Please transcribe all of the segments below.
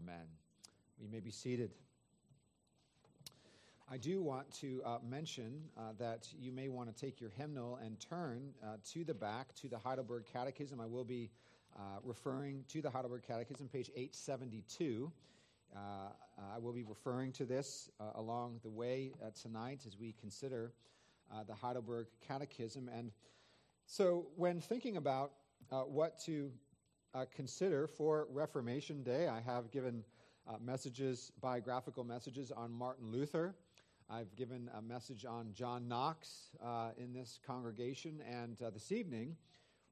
Amen. We may be seated. I do want to uh, mention uh, that you may want to take your hymnal and turn uh, to the back to the Heidelberg Catechism. I will be uh, referring to the Heidelberg Catechism, page 872. Uh, I will be referring to this uh, along the way tonight as we consider the Heidelberg Catechism. And so, when thinking about what to consider for Reformation Day, I have given messages, biographical messages on Martin Luther. I've given a message on John Knox uh, in this congregation, and uh, this evening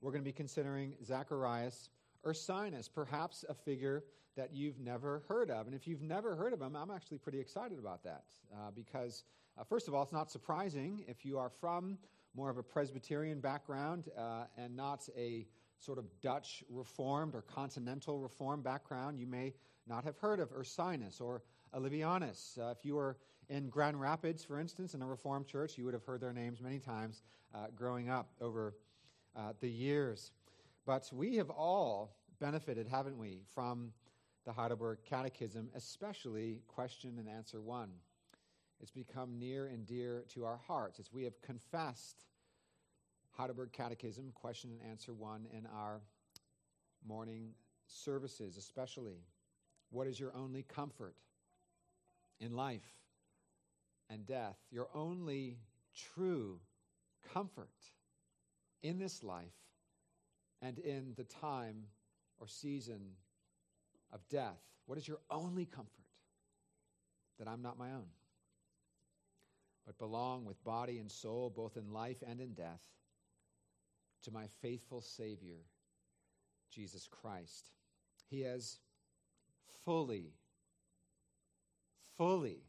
we're going to be considering Zacharias Ursinus, perhaps a figure that you've never heard of. And if you've never heard of him, I'm actually pretty excited about that uh, because, uh, first of all, it's not surprising if you are from more of a Presbyterian background uh, and not a sort of Dutch Reformed or Continental Reformed background, you may not have heard of Ursinus or Olevianus. Uh, if you were in Grand Rapids, for instance, in a Reformed church, you would have heard their names many times uh, growing up over uh, the years. But we have all benefited, haven't we, from the Heidelberg Catechism, especially question and answer one. It's become near and dear to our hearts as we have confessed Heidelberg Catechism, question and answer one, in our morning services, especially. What is your only comfort in life? and death, your only true comfort in this life and in the time or season of death? What is your only comfort? That I'm not my own, but belong with body and soul, both in life and in death, to my faithful Savior, Jesus Christ. He has fully, fully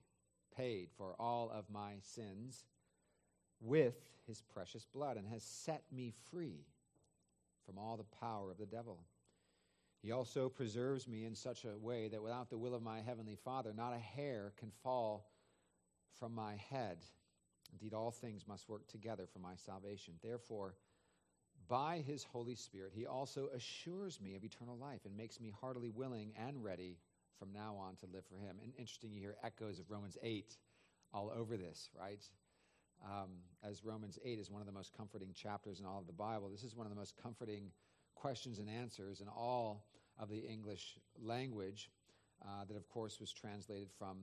paid for all of my sins with his precious blood and has set me free from all the power of the devil. He also preserves me in such a way that without the will of my heavenly Father, not a hair can fall from my head. Indeed, all things must work together for my salvation. Therefore, by his Holy Spirit, he also assures me of eternal life and makes me heartily willing and ready from now on to live for Him. And interesting, you hear echoes of Romans 8 all over this, right? Um, as Romans 8 is one of the most comforting chapters in all of the Bible, this is one of the most comforting questions and answers in all of the English language uh, that, of course, was translated from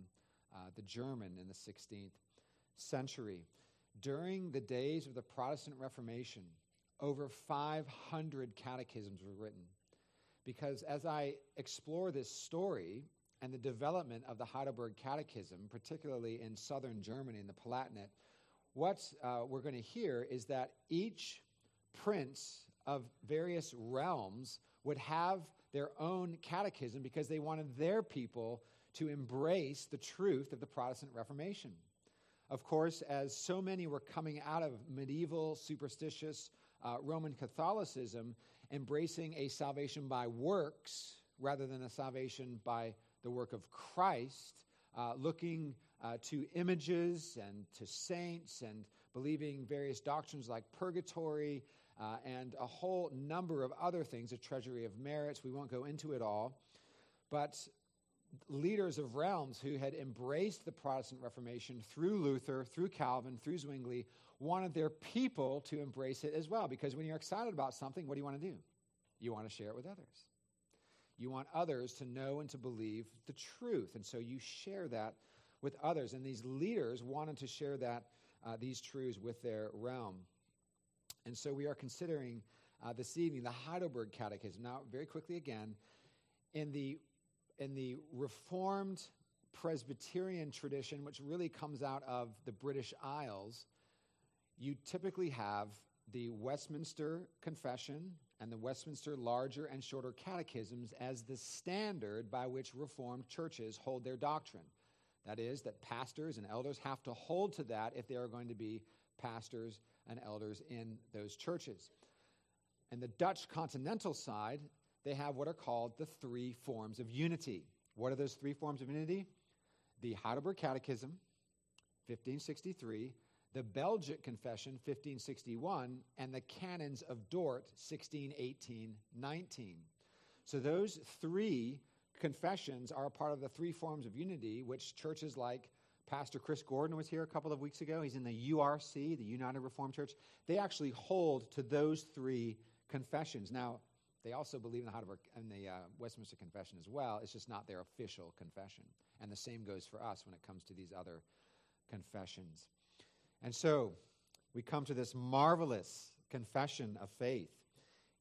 uh, the German in the 16th century. During the days of the Protestant Reformation, over 500 catechisms were written because as I explore this story and the development of the Heidelberg Catechism, particularly in southern Germany in the Palatinate, what uh, we're going to hear is that each prince of various realms would have their own catechism because they wanted their people to embrace the truth of the Protestant Reformation. Of course, as so many were coming out of medieval, superstitious uh, Roman Catholicism, embracing a salvation by works rather than a salvation by the work of Christ, uh, looking uh, to images and to saints and believing various doctrines like purgatory uh, and a whole number of other things, a treasury of merits. We won't go into it all. But leaders of realms who had embraced the Protestant Reformation through Luther, through Calvin, through Zwingli, wanted their people to embrace it as well. Because when you're excited about something, what do you want to do? You want to share it with others. You want others to know and to believe the truth. And so you share that with others. And these leaders wanted to share that, uh, these truths with their realm. And so we are considering uh, this evening the Heidelberg Catechism. Now, very quickly again, in the, in the Reformed Presbyterian tradition, which really comes out of the British Isles, you typically have the Westminster Confession and the Westminster Larger and Shorter Catechisms as the standard by which Reformed churches hold their doctrine. That is, that pastors and elders have to hold to that if they are going to be pastors and elders in those churches. And the Dutch continental side, they have what are called the three forms of unity. What are those three forms of unity? The Heidelberg Catechism, 1563, the Belgic Confession, 1561, and the Canons of Dort, 1618 19. So those three confessions are a part of the three forms of unity, which churches like Pastor Chris Gordon was here a couple of weeks ago. He's in the URC, the United Reformed Church. They actually hold to those three confessions. Now, they also believe in the Heidelberg and the uh, Westminster Confession as well. It's just not their official confession. And the same goes for us when it comes to these other confessions. And so we come to this marvelous confession of faith.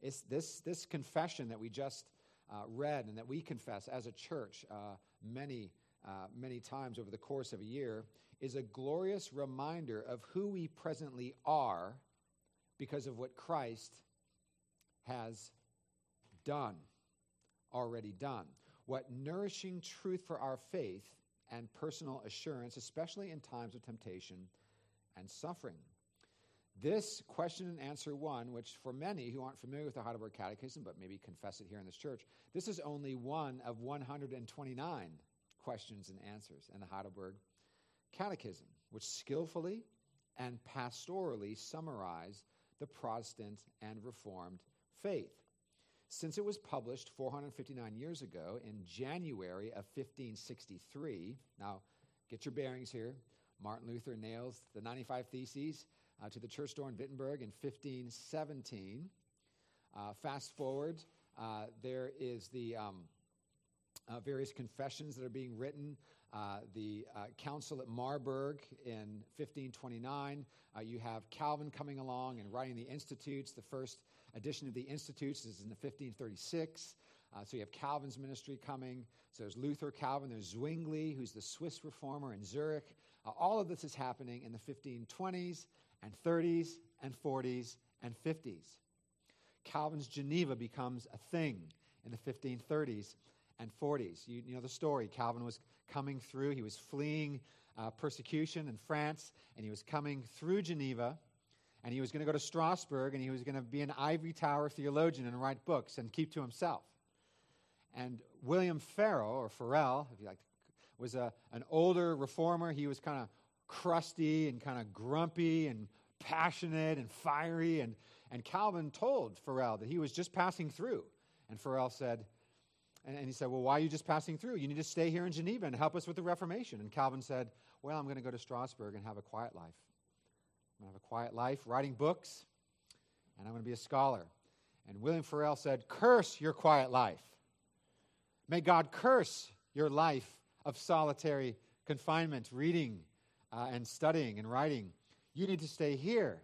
It's this, this confession that we just uh, read and that we confess as a church uh, many, uh, many times over the course of a year is a glorious reminder of who we presently are because of what Christ has done, already done. What nourishing truth for our faith and personal assurance, especially in times of temptation and suffering. This question and answer one, which for many who aren't familiar with the Heidelberg Catechism, but maybe confess it here in this church, this is only one of 129 questions and answers in the Heidelberg Catechism, which skillfully and pastorally summarize the Protestant and Reformed faith. Since it was published 459 years ago in January of 1563, now get your bearings here. Martin Luther nails the 95 Theses uh, to the church door in Wittenberg in 1517. Uh, fast forward, uh, there is the um, uh, various confessions that are being written. Uh, the uh, council at Marburg in 1529. you have Calvin coming along and writing the Institutes. The first edition of the Institutes is in the 1536. so you have Calvin's ministry coming. So there's Luther, Calvin, there's Zwingli, who's the Swiss reformer in Zurich. All of this is happening in the 1520s and 30s and 40s and 50s. Calvin's Geneva becomes a thing in the 1530s and 40s. You, you know the story. Calvin was coming through, he was fleeing uh, persecution in France, and he was coming through Geneva, and he was going to go to Strasbourg, and he was going to be an ivory tower theologian and write books and keep to himself. And William Farel, or Farrell, if you like, was a, an older reformer. He was kind of crusty and kind of grumpy and passionate and fiery. And, and Calvin told Farel that he was just passing through. And Farel said, and, and he said, Well, why are you just passing through? You need to stay here in Geneva and help us with the Reformation. And Calvin said, Well, I'm going to go to Strasbourg and have a quiet life. I'm going to have a quiet life writing books, and I'm going to be a scholar. And William Farel said, Curse your quiet life. May God curse your life of solitary confinement, reading uh, and studying and writing. You need to stay here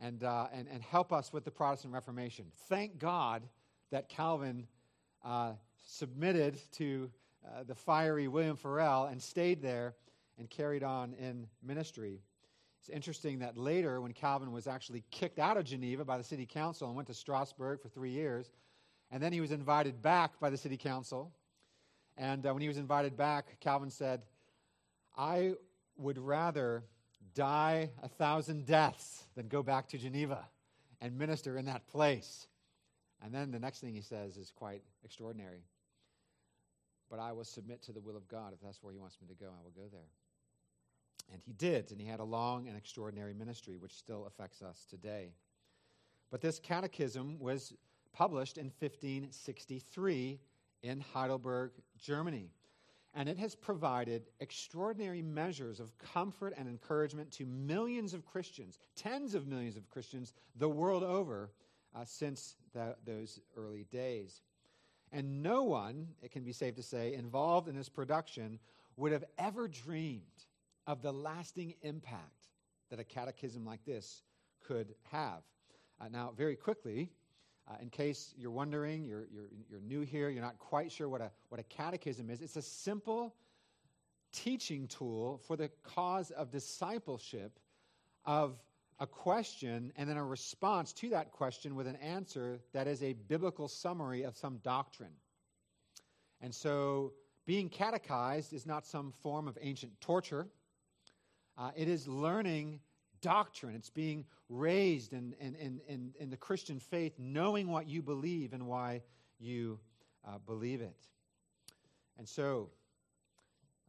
and, uh, and, and help us with the Protestant Reformation. Thank God that Calvin uh, submitted to uh, the fiery William Farel and stayed there and carried on in ministry. It's interesting that later, when Calvin was actually kicked out of Geneva by the city council and went to Strasbourg for three years, and then he was invited back by the city council. And uh, when he was invited back, Calvin said, I would rather die a thousand deaths than go back to Geneva and minister in that place. And then the next thing he says is quite extraordinary. But I will submit to the will of God. If that's where he wants me to go, I will go there. And he did, and he had a long and extraordinary ministry, which still affects us today. But this catechism was published in 1563 in Heidelberg, Germany and it has provided extraordinary measures of comfort and encouragement to millions of Christians, tens of millions of Christians, the world over uh, since the, those early days. And no one, it can be safe to say, involved in this production would have ever dreamed of the lasting impact that a catechism like this could have. Uh, now, very quickly, uh, in case you're wondering, you're, you're, you're new here, you're not quite sure what a, what a catechism is, it's a simple teaching tool for the cause of discipleship of a question and then a response to that question with an answer that is a biblical summary of some doctrine. And so being catechized is not some form of ancient torture, uh, it is learning doctrine. It's being raised in, in, in, in, the Christian faith, knowing what you believe and why you uh, believe it. And so,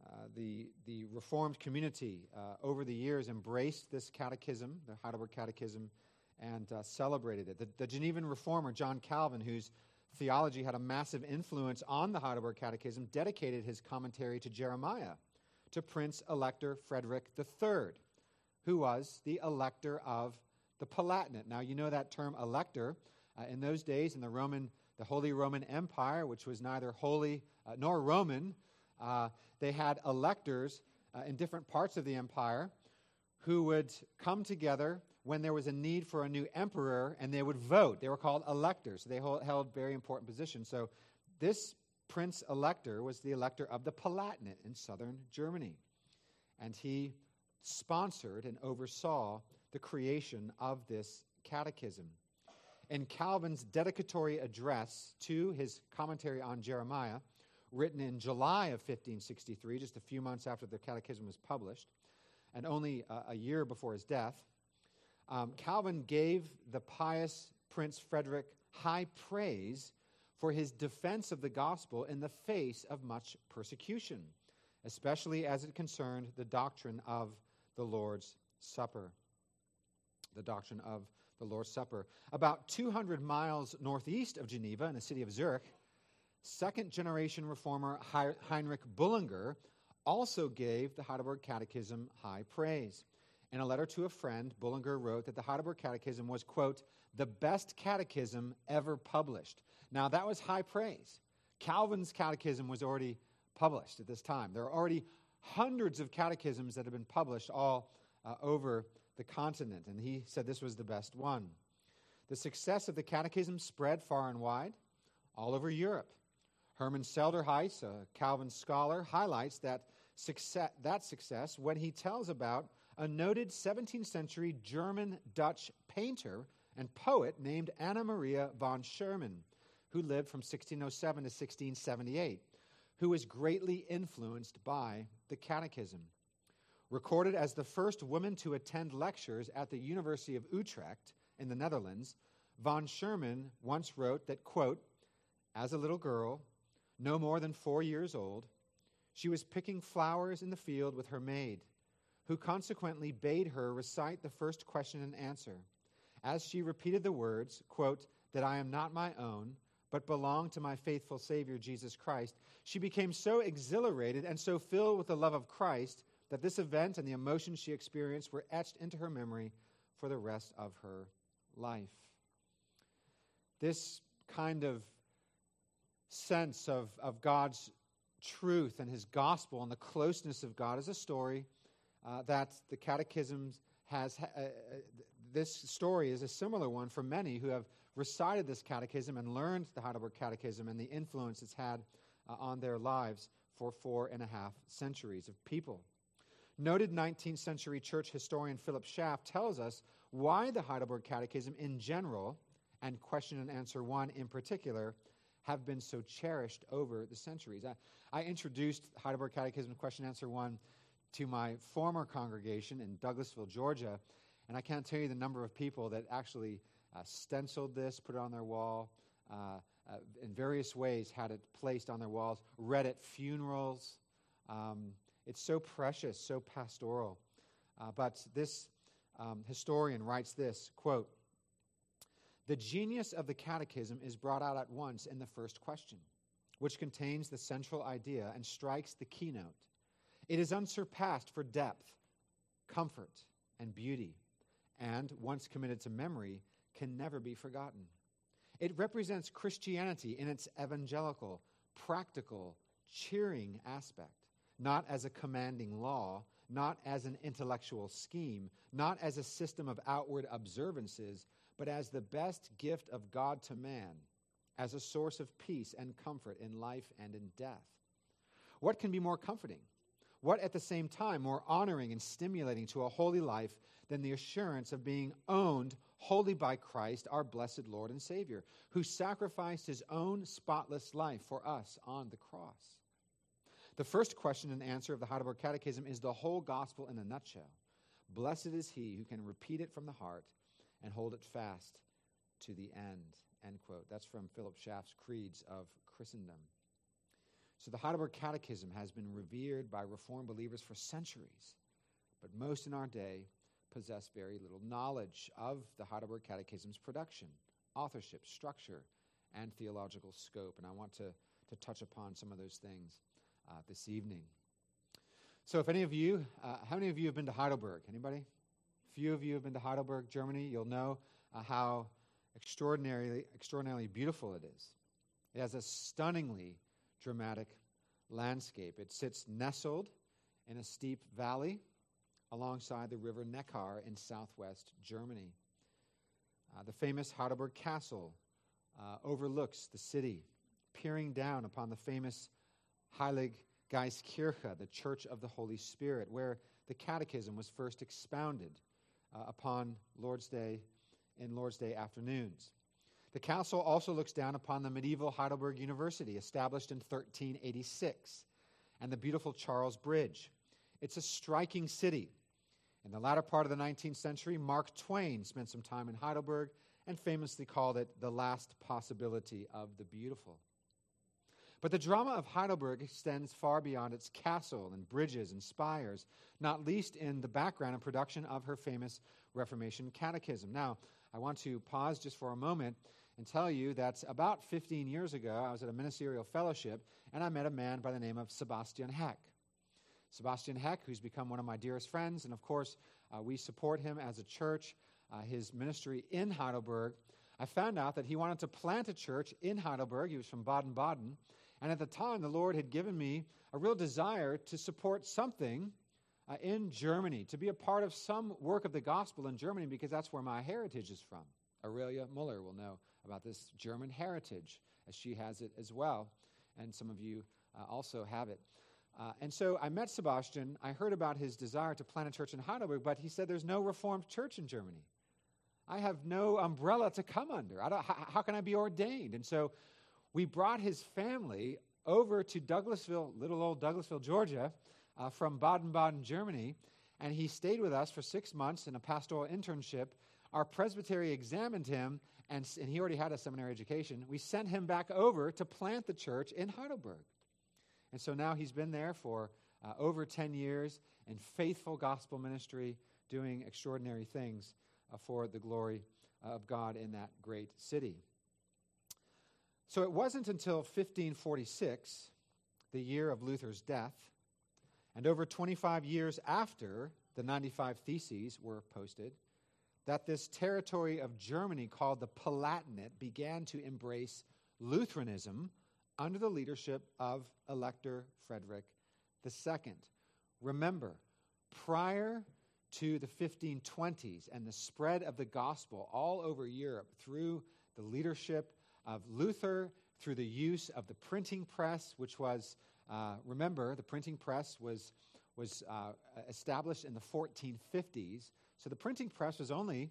uh, the, the Reformed community uh, over the years embraced this catechism, the Heidelberg Catechism, and uh, celebrated it. The, the Genevan reformer, John Calvin, whose theology had a massive influence on the Heidelberg Catechism, dedicated his commentary to Jeremiah to Prince Elector Frederick III, who was the elector of the Palatinate. Now, you know that term elector. Uh, in those days, in the Roman, the Holy Roman Empire, which was neither holy uh, nor Roman, uh, they had electors uh, in different parts of the empire who would come together when there was a need for a new emperor and they would vote. They were called electors. They held very important positions. So this prince elector was the elector of the Palatinate in southern Germany. And he sponsored and oversaw the creation of this catechism. In Calvin's dedicatory address to his commentary on Jeremiah, written in July of 1563, just a few months after the catechism was published, and only a, year before his death, um, Calvin gave the pious Prince Frederick high praise for his defense of the gospel in the face of much persecution, especially as it concerned the doctrine of the Lord's Supper. The doctrine of the Lord's Supper. About 200 miles northeast of Geneva, in the city of Zurich, second generation reformer Heinrich Bullinger also gave the Heidelberg Catechism high praise. In a letter to a friend, Bullinger wrote that the Heidelberg Catechism was, quote, the best catechism ever published. Now, that was high praise. Calvin's catechism was already published at this time. There are already hundreds of catechisms that have been published all uh, over the continent, and he said this was the best one. The success of the catechism spread far and wide, all over Europe. Herman Selderhuis, a Calvin scholar, highlights that success, that success when he tells about a noted 17th century German Dutch painter and poet named Anna Maria von Schurman, who lived from 1607 to 1678, who was greatly influenced by the Catechism. Recorded as the first woman to attend lectures at the University of Utrecht in the Netherlands, von Schurman once wrote that, quote, as a little girl, no more than four years old, she was picking flowers in the field with her maid who consequently bade her recite the first question and answer. As she repeated the words, quote, that I am not my own, but belong to my faithful Savior Jesus Christ, she became so exhilarated and so filled with the love of Christ that this event and the emotions she experienced were etched into her memory for the rest of her life. This kind of sense of, of God's truth and his gospel and the closeness of God is a story uh, that the Catechism has. Uh, uh, this story is a similar one for many who have recited this catechism and learned the Heidelberg Catechism and the influence it's had uh, on their lives for four and a half centuries of people. Noted 19th century church historian Philip Schaff tells us why the Heidelberg Catechism in general, and question and answer one in particular, have been so cherished over the centuries. I, I introduced Heidelberg Catechism question and answer one to my former congregation in Douglasville, Georgia, and I can't tell you the number of people that actually stenciled this, put it on their wall, uh, uh, in various ways had it placed on their walls, read at funerals. Um, it's so precious, so pastoral. Uh, but this um, historian writes this quote, The genius of the catechism is brought out at once in the first question, which contains the central idea and strikes the keynote. It is unsurpassed for depth, comfort, and beauty, and once committed to memory, can never be forgotten. It represents Christianity in its evangelical, practical, cheering aspect, not as a commanding law, not as an intellectual scheme, not as a system of outward observances, but as the best gift of God to man, as a source of peace and comfort in life and in death. What can be more comforting? What at the same time more honoring and stimulating to a holy life than the assurance of being owned wholly by Christ, our blessed Lord and Savior, who sacrificed his own spotless life for us on the cross? The first question and answer of the Heidelberg Catechism is the whole gospel in a nutshell. Blessed is he who can repeat it from the heart and hold it fast to the end. End quote. That's from Philip Schaff's Creeds of Christendom. So the Heidelberg Catechism has been revered by Reformed believers for centuries, but most in our day possess very little knowledge of the Heidelberg Catechism's production, authorship, structure, and theological scope. And I want to, to touch upon some of those things uh, this evening. So, if any of you, uh, how many of you have been to Heidelberg? Anybody? A few of you have been to Heidelberg, Germany. You'll know uh, how extraordinarily, extraordinarily beautiful it is. It has a stunningly dramatic landscape. It sits nestled in a steep valley alongside the river Neckar in southwest Germany. Uh, the famous Heidelberg Castle uh, overlooks the city, peering down upon the famous Heilig Geistkirche, the Church of the Holy Spirit, where the Catechism was first expounded uh, upon Lord's Day in Lord's Day afternoons. The castle also looks down upon the medieval Heidelberg University, established in 1386, and the beautiful Charles Bridge. It's a striking city. In the latter part of the 19th century, Mark Twain spent some time in Heidelberg and famously called it the last possibility of the beautiful. But the drama of Heidelberg extends far beyond its castle and bridges and spires, not least in the background and production of her famous Reformation Catechism. Now, I want to pause just for a moment and tell you that about 15 years ago, I was at a ministerial fellowship and I met a man by the name of Sebastian Heck. Sebastian Heck, who's become one of my dearest friends, and of course, uh, we support him as a church, uh, his ministry in Heidelberg. I found out that he wanted to plant a church in Heidelberg. He was from Baden Baden. And at the time, the Lord had given me a real desire to support something uh, in Germany, to be a part of some work of the gospel in Germany, because that's where my heritage is from. Aurelia Muller will know about this German heritage, as she has it as well. And some of you uh, also have it. Uh, and so I met Sebastian. I heard about his desire to plant a church in Heidelberg, but he said there's no Reformed church in Germany. I have no umbrella to come under. how, how, can I be ordained? And so we brought his family over to Douglasville, little old Douglasville, Georgia, uh, from Baden Baden, Germany, and he stayed with us for six months in a pastoral internship. Our presbytery examined him, and, and he already had a seminary education. We sent him back over to plant the church in Heidelberg. And so now he's been there for uh, over 10 years in faithful gospel ministry, doing extraordinary things uh, for the glory of God in that great city. So it wasn't until 1546, the year of Luther's death, and over 25 years after the 95 Theses were posted, that this territory of Germany called the Palatinate began to embrace Lutheranism under the leadership of Elector Frederick II. Remember, prior to the 1520s and the spread of the gospel all over Europe through the leadership of Luther through the use of the printing press, which was, uh, remember, the printing press was, was uh, established in the 1450s. So the printing press was only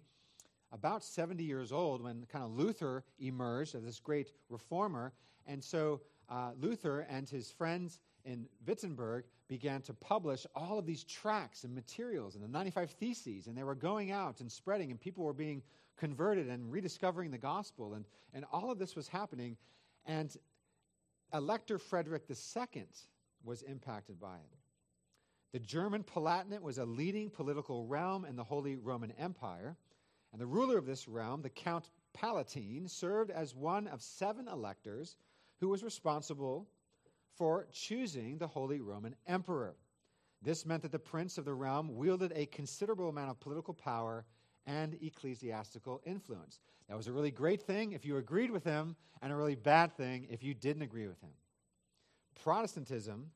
about 70 years old when kind of Luther emerged as this great reformer. And so uh, Luther and his friends in Wittenberg began to publish all of these tracts and materials and the 95 Theses, and they were going out and spreading, and people were being converted and rediscovering the gospel. And, and all of this was happening. And Elector Frederick II was impacted by it. The German Palatinate was a leading political realm in the Holy Roman Empire. And the ruler of this realm, the Count Palatine, served as one of seven electors who was responsible for choosing the Holy Roman Emperor. This meant that the prince of the realm wielded a considerable amount of political power and ecclesiastical influence. That was a really great thing if you agreed with him, and a really bad thing if you didn't agree with him. Protestantism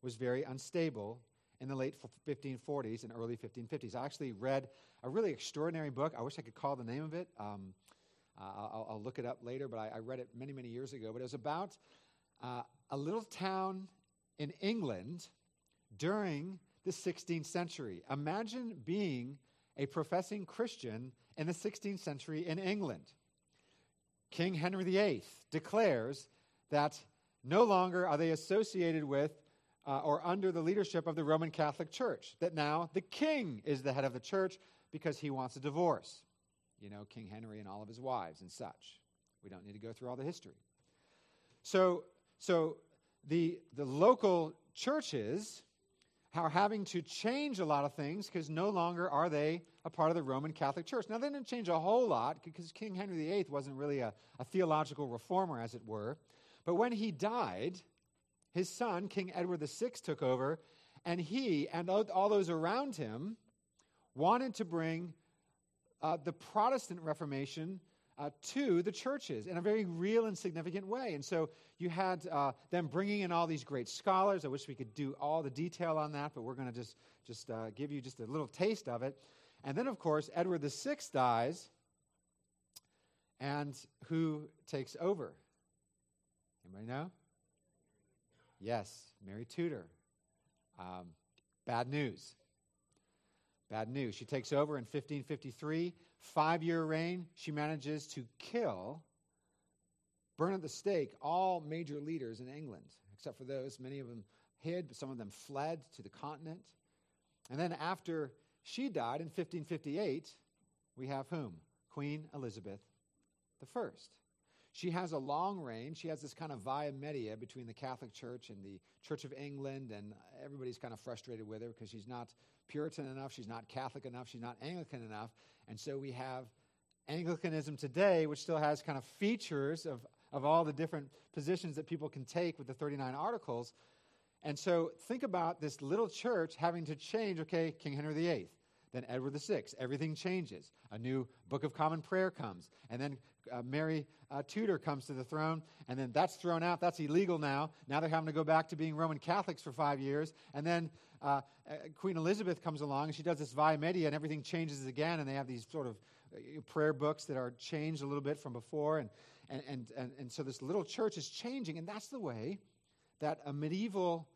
was very unstable in the late 1540s and early 1550s. I actually read a really extraordinary book. I wish I could call the name of it. Um, I'll, I'll, look it up later, but I, I, read it many, many years ago. But it was about uh, a little town in England during the 16th century. Imagine being a professing Christian in the 16th century in England. King Henry VIII declares that no longer are they associated with uh, or under the leadership of the Roman Catholic Church, that now the king is the head of the church because he wants a divorce. You know, King Henry and all of his wives and such. We don't need to go through all the history. So, so the, the local churches are having to change a lot of things because no longer are they a part of the Roman Catholic Church. Now, they didn't change a whole lot because King Henry VIII wasn't really a, a theological reformer, as it were. But when he died, his son, King Edward VI, took over, and he and all those around him wanted to bring uh, the Protestant Reformation uh, to the churches in a very real and significant way. And so you had uh, them bringing in all these great scholars. I wish we could do all the detail on that, but we're going to just, just uh, give you just a little taste of it. And then, of course, Edward VI dies, and who takes over? Anybody know? Yes, Mary Tudor. Um, bad news. Bad news. She takes over in 1553 five year reign, she manages to kill, burn at the stake, all major leaders in England, except for those. Many of them hid, but some of them fled to the continent. And then after she died in 1558, we have whom? Queen Elizabeth I. She has a long reign. She has this kind of via media between the Catholic Church and the Church of England, and everybody's kind of frustrated with her because she's not Puritan enough, she's not Catholic enough, she's not Anglican enough. And so we have Anglicanism today, which still has kind of features of, of all the different positions that people can take with the 39 articles. And so think about this little church having to change, okay, King Henry VIII, then Edward VI. Everything changes. A new Book of Common Prayer comes. And then uh, Mary uh, Tudor comes to the throne. And then that's thrown out. That's illegal now. Now they're having to go back to being Roman Catholics for five years. And then uh, uh, Queen Elizabeth comes along and she does this via media and everything changes again. And they have these sort of uh, prayer books that are changed a little bit from before. And, and, and, and, and so this little church is changing. And that's the way that a medieval,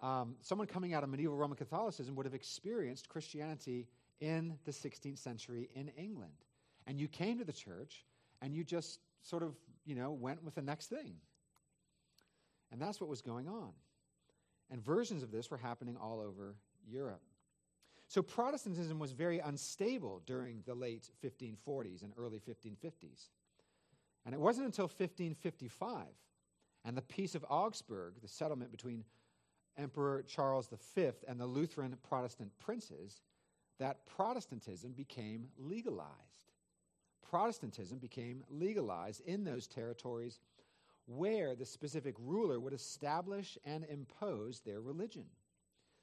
um, someone coming out of medieval Roman Catholicism would have experienced Christianity in the 16th century in England. And you came to the church and you just sort of, you know, went with the next thing. And that's what was going on. And versions of this were happening all over Europe. So Protestantism was very unstable during the late 1540s and early 1550s. And it wasn't until 1555 and the Peace of Augsburg, the settlement between Emperor Charles V and the Lutheran Protestant princes, that Protestantism became legalized. Protestantism became legalized in those territories where the specific ruler would establish and impose their religion.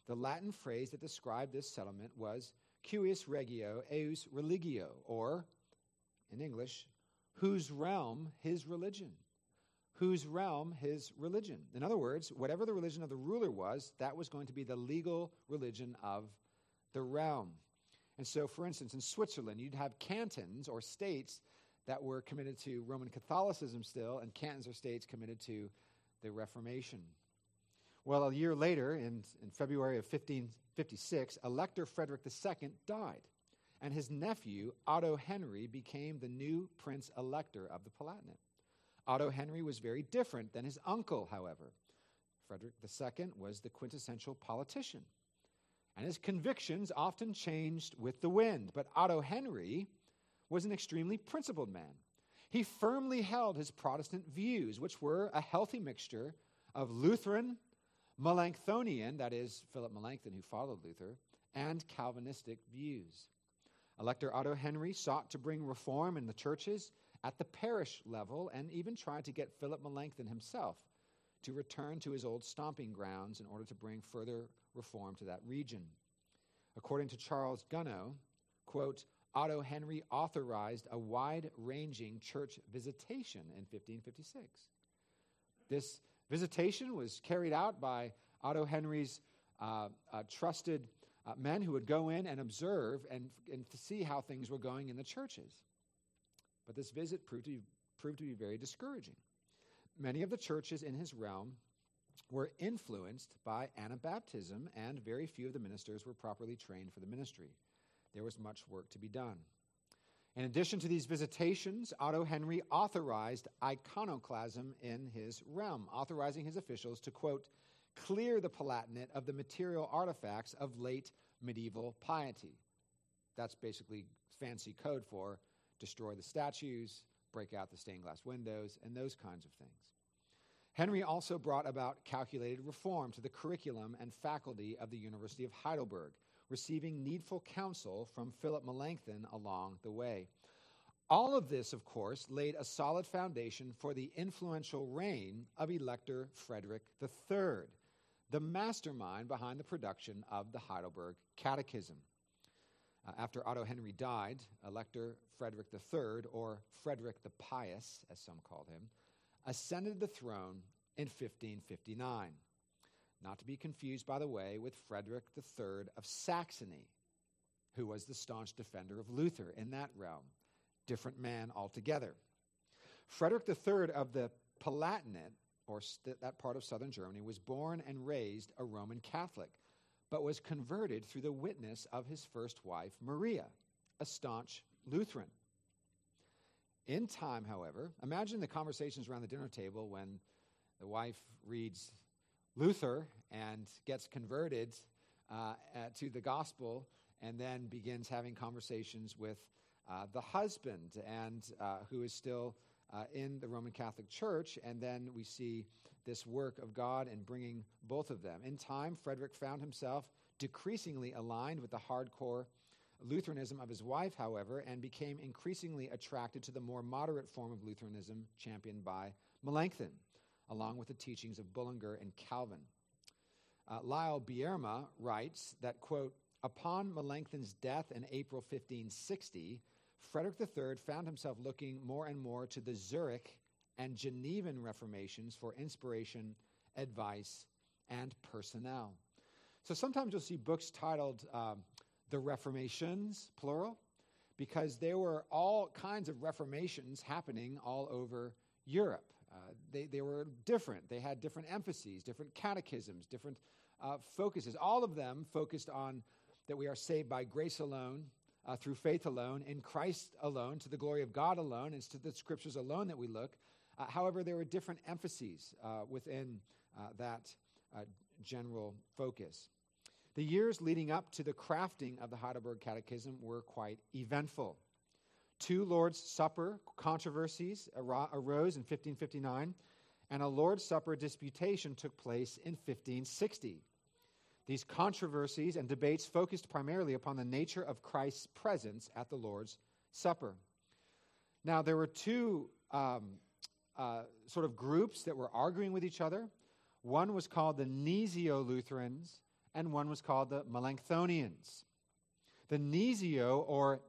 The Latin phrase that described this settlement was cuius regio eius religio, or, in English, whose realm his religion. Whose realm his religion. In other words, whatever the religion of the ruler was, that was going to be the legal religion of the realm. And so, for instance, in Switzerland, you'd have cantons or states that were committed to Roman Catholicism still, and cantons or states committed to the Reformation. Well, a year later, in, in February of 1556, Elector Frederick II died, and his nephew, Otto Henry, became the new Prince Elector of the Palatinate. Otto Henry was very different than his uncle, however. Frederick II was the quintessential politician, and his convictions often changed with the wind. But Otto Henry was an extremely principled man. He firmly held his Protestant views, which were a healthy mixture of Lutheran, Melanchthonian, that is, Philip Melanchthon, who followed Luther, and Calvinistic views. Elector Otto Henry sought to bring reform in the churches at the parish level and even tried to get Philip Melanchthon himself to return to his old stomping grounds in order to bring further reform to that region. According to Charles Gunnoe, quote, Otto Henry authorized a wide ranging church visitation in 1556. This visitation was carried out by Otto Henry's uh, uh, trusted uh, men who would go in and observe and, and see how things were going in the churches. But this visit proved to, be, proved to be very discouraging. Many of the churches in his realm were influenced by Anabaptism, and very few of the ministers were properly trained for the ministry there was much work to be done. In addition to these visitations, Otto Henry authorized iconoclasm in his realm, authorizing his officials to, quote, clear the Palatinate of the material artifacts of late medieval piety. That's basically fancy code for destroy the statues, break out the stained glass windows, and those kinds of things. Henry also brought about calculated reform to the curriculum and faculty of the University of Heidelberg, receiving needful counsel from Philip Melanchthon along the way. All of this, of course, laid a solid foundation for the influential reign of Elector Frederick III, the mastermind behind the production of the Heidelberg Catechism. Uh, after Otto Henry died, Elector Frederick III, or Frederick the Pious, as some called him, ascended the throne in 1559. Not to be confused, by the way, with Frederick III of Saxony, who was the staunch defender of Luther in that realm. Different man altogether. Frederick III of the Palatinate, or st- that part of southern Germany, was born and raised a Roman Catholic, but was converted through the witness of his first wife, Maria, a staunch Lutheran. In time, however, imagine the conversations around the dinner table when the wife reads Luther and gets converted uh, to the gospel and then begins having conversations with uh, the husband and uh, who is still uh, in the Roman Catholic Church. And then we see this work of God in bringing both of them. In time, Frederick found himself decreasingly aligned with the hardcore Lutheranism of his wife, however, and became increasingly attracted to the more moderate form of Lutheranism championed by Melanchthon, along with the teachings of Bullinger and Calvin. Uh, Lyle Bierma writes that, quote, upon Melanchthon's death in April 1560, Frederick III found himself looking more and more to the Zurich and Genevan Reformations for inspiration, advice, and personnel. So sometimes you'll see books titled um, the Reformations, plural, because there were all kinds of reformations happening all over Europe. Uh, they, they were different. They had different emphases, different catechisms, different uh, focuses. All of them focused on that we are saved by grace alone, uh, through faith alone, in Christ alone, to the glory of God alone, and to the scriptures alone that we look. Uh, however, there were different emphases uh, within uh, that general focus. The years leading up to the crafting of the Heidelberg Catechism were quite eventful. Two Lord's Supper controversies arose in 1559, and a Lord's Supper disputation took place in 1560. These controversies and debates focused primarily upon the nature of Christ's presence at the Lord's Supper. Now, there were two um, uh, sort of groups that were arguing with each other. One was called the Gnesio Lutherans, and one was called the Melanchthonians. The Gnesio, or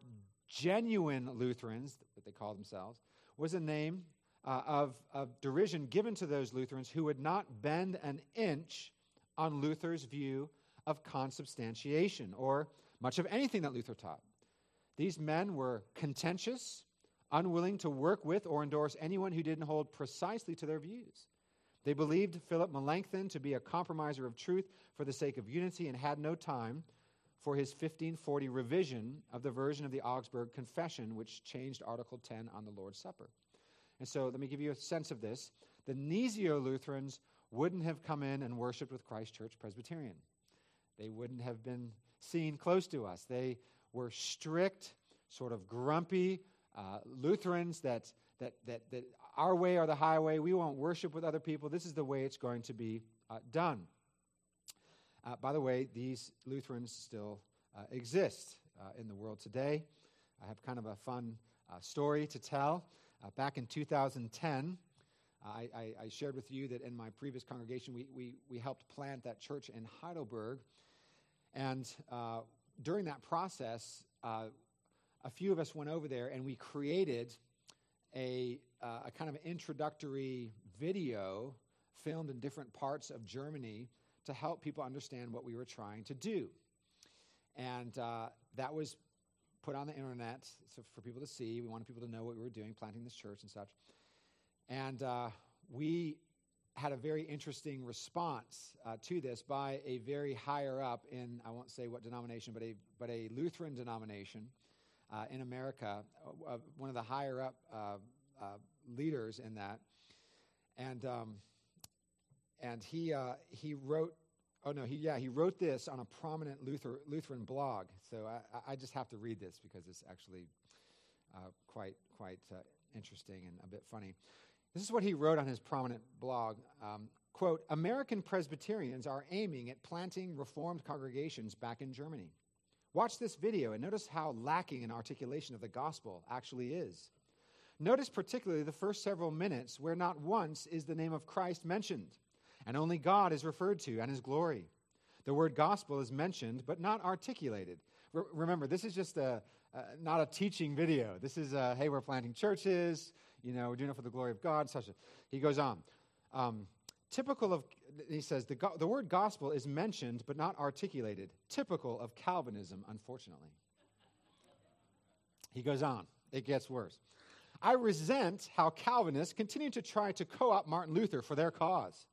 genuine Lutherans, what they call themselves, was a name uh, of, of derision given to those Lutherans who would not bend an inch on Luther's view of consubstantiation or much of anything that Luther taught. These men were contentious, unwilling to work with or endorse anyone who didn't hold precisely to their views. They believed Philip Melanchthon to be a compromiser of truth for the sake of unity and had no time for his 1540 revision of the version of the Augsburg Confession, which changed Article 10 on the Lord's Supper. And so let me give you a sense of this. The Gnesio Lutherans wouldn't have come in and worshiped with Christ Church Presbyterian. They wouldn't have been seen close to us. They were strict, sort of grumpy uh, Lutherans that, that, that, that our way or the highway. We won't worship with other people. This is the way it's going to be uh, done. Uh, by the way, these Lutherans still uh, exist uh, in the world today. I have kind of a fun uh, story to tell. Uh, back in 2010, I, I, I, shared with you that in my previous congregation, we, we, we helped plant that church in Heidelberg. And during that process, a few of us went over there and we created a, uh, a kind of introductory video filmed in different parts of Germany to help people understand what we were trying to do. And uh, that was put on the internet so for people to see. We wanted people to know what we were doing, planting this church and such. And uh, we had a very interesting response uh, to this by a very higher up in, I won't say what denomination, but a, but a Lutheran denomination uh, in America, uh, uh, one of the higher up uh, uh, leaders in that, and um, and he he wrote. Oh no, he yeah he wrote this on a prominent Luther, Lutheran blog. So I, I just have to read this because it's actually quite quite interesting and a bit funny. This is what he wrote on his prominent blog. Um, quote, American Presbyterians are aiming at planting Reformed congregations back in Germany. Watch this video and notice how lacking an articulation of the gospel actually is. Notice particularly the first several minutes where not once is the name of Christ mentioned, and only God is referred to and his glory. The word gospel is mentioned, but not articulated. Re- remember, this is just a, uh, not a teaching video. This is, a, hey, we're planting churches, you know, we're doing it for the glory of God, such a. He goes on. Um, typical of, he says, the, go- the word gospel is mentioned but not articulated. Typical of Calvinism, unfortunately. He goes on. It gets worse. I resent how Calvinists continue to try to co opt Martin Luther for their cause.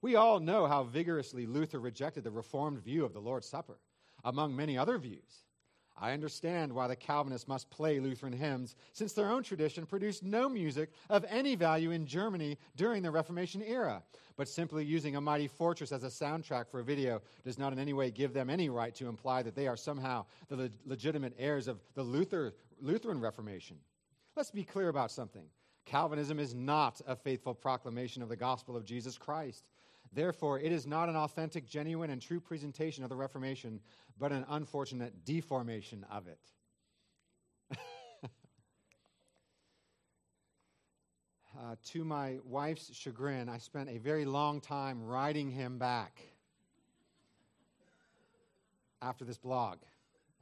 We all know how vigorously Luther rejected the Reformed view of the Lord's Supper, among many other views. I understand why the Calvinists must play Lutheran hymns, since their own tradition produced no music of any value in Germany during the Reformation era. But simply using a mighty fortress as a soundtrack for a video does not in any way give them any right to imply that they are somehow the le- legitimate heirs of the Luther, Lutheran Reformation. Let's be clear about something Calvinism is not a faithful proclamation of the gospel of Jesus Christ. Therefore, it is not an authentic, genuine, and true presentation of the Reformation, but an unfortunate deformation of it. uh, to my wife's chagrin, I spent a very long time writing him back after this blog.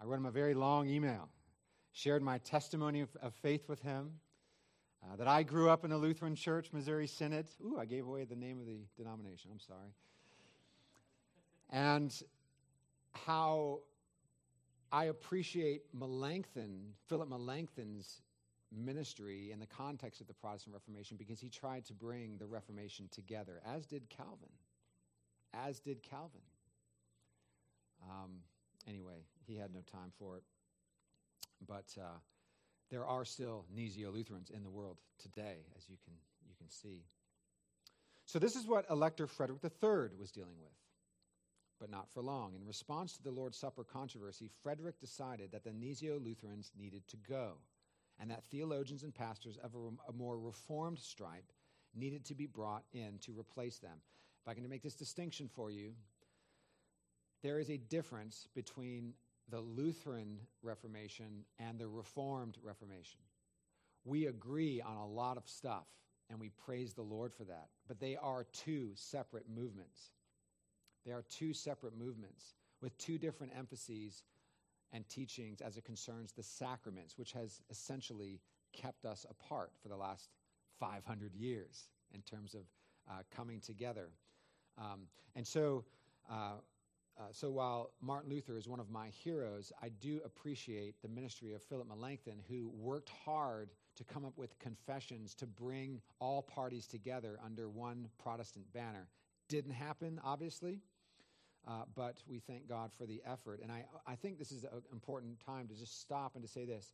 I wrote him a very long email, shared my testimony of, of faith with him, uh, that I grew up in a Lutheran church, Missouri Synod. Ooh, I gave away the name of the denomination. I'm sorry. And how I appreciate Melanchthon, Philip Melanchthon's ministry in the context of the Protestant Reformation because he tried to bring the Reformation together, as did Calvin. As did Calvin. Um, anyway, he had no time for it. But uh, there are still Gnesio Lutherans in the world today, as you can, you can see. So, this is what Elector Frederick III was dealing with, but not for long. In response to the Lord's Supper controversy, Frederick decided that the Gnesio Lutherans needed to go, and that theologians and pastors of a, a more reformed stripe needed to be brought in to replace them. If I can make this distinction for you, there is a difference between the Lutheran Reformation and the Reformed Reformation. We agree on a lot of stuff, and we praise the Lord for that. But they are two separate movements. They are two separate movements with two different emphases and teachings as it concerns the sacraments, which has essentially kept us apart for the last 500 years in terms of uh, coming together. Um, and so, uh, uh, so while Martin Luther is one of my heroes, I do appreciate the ministry of Philip Melanchthon, who worked hard to come up with confessions to bring all parties together under one Protestant banner. Didn't happen, obviously, uh, but we thank God for the effort. And I, I think this is an important time to just stop and to say this.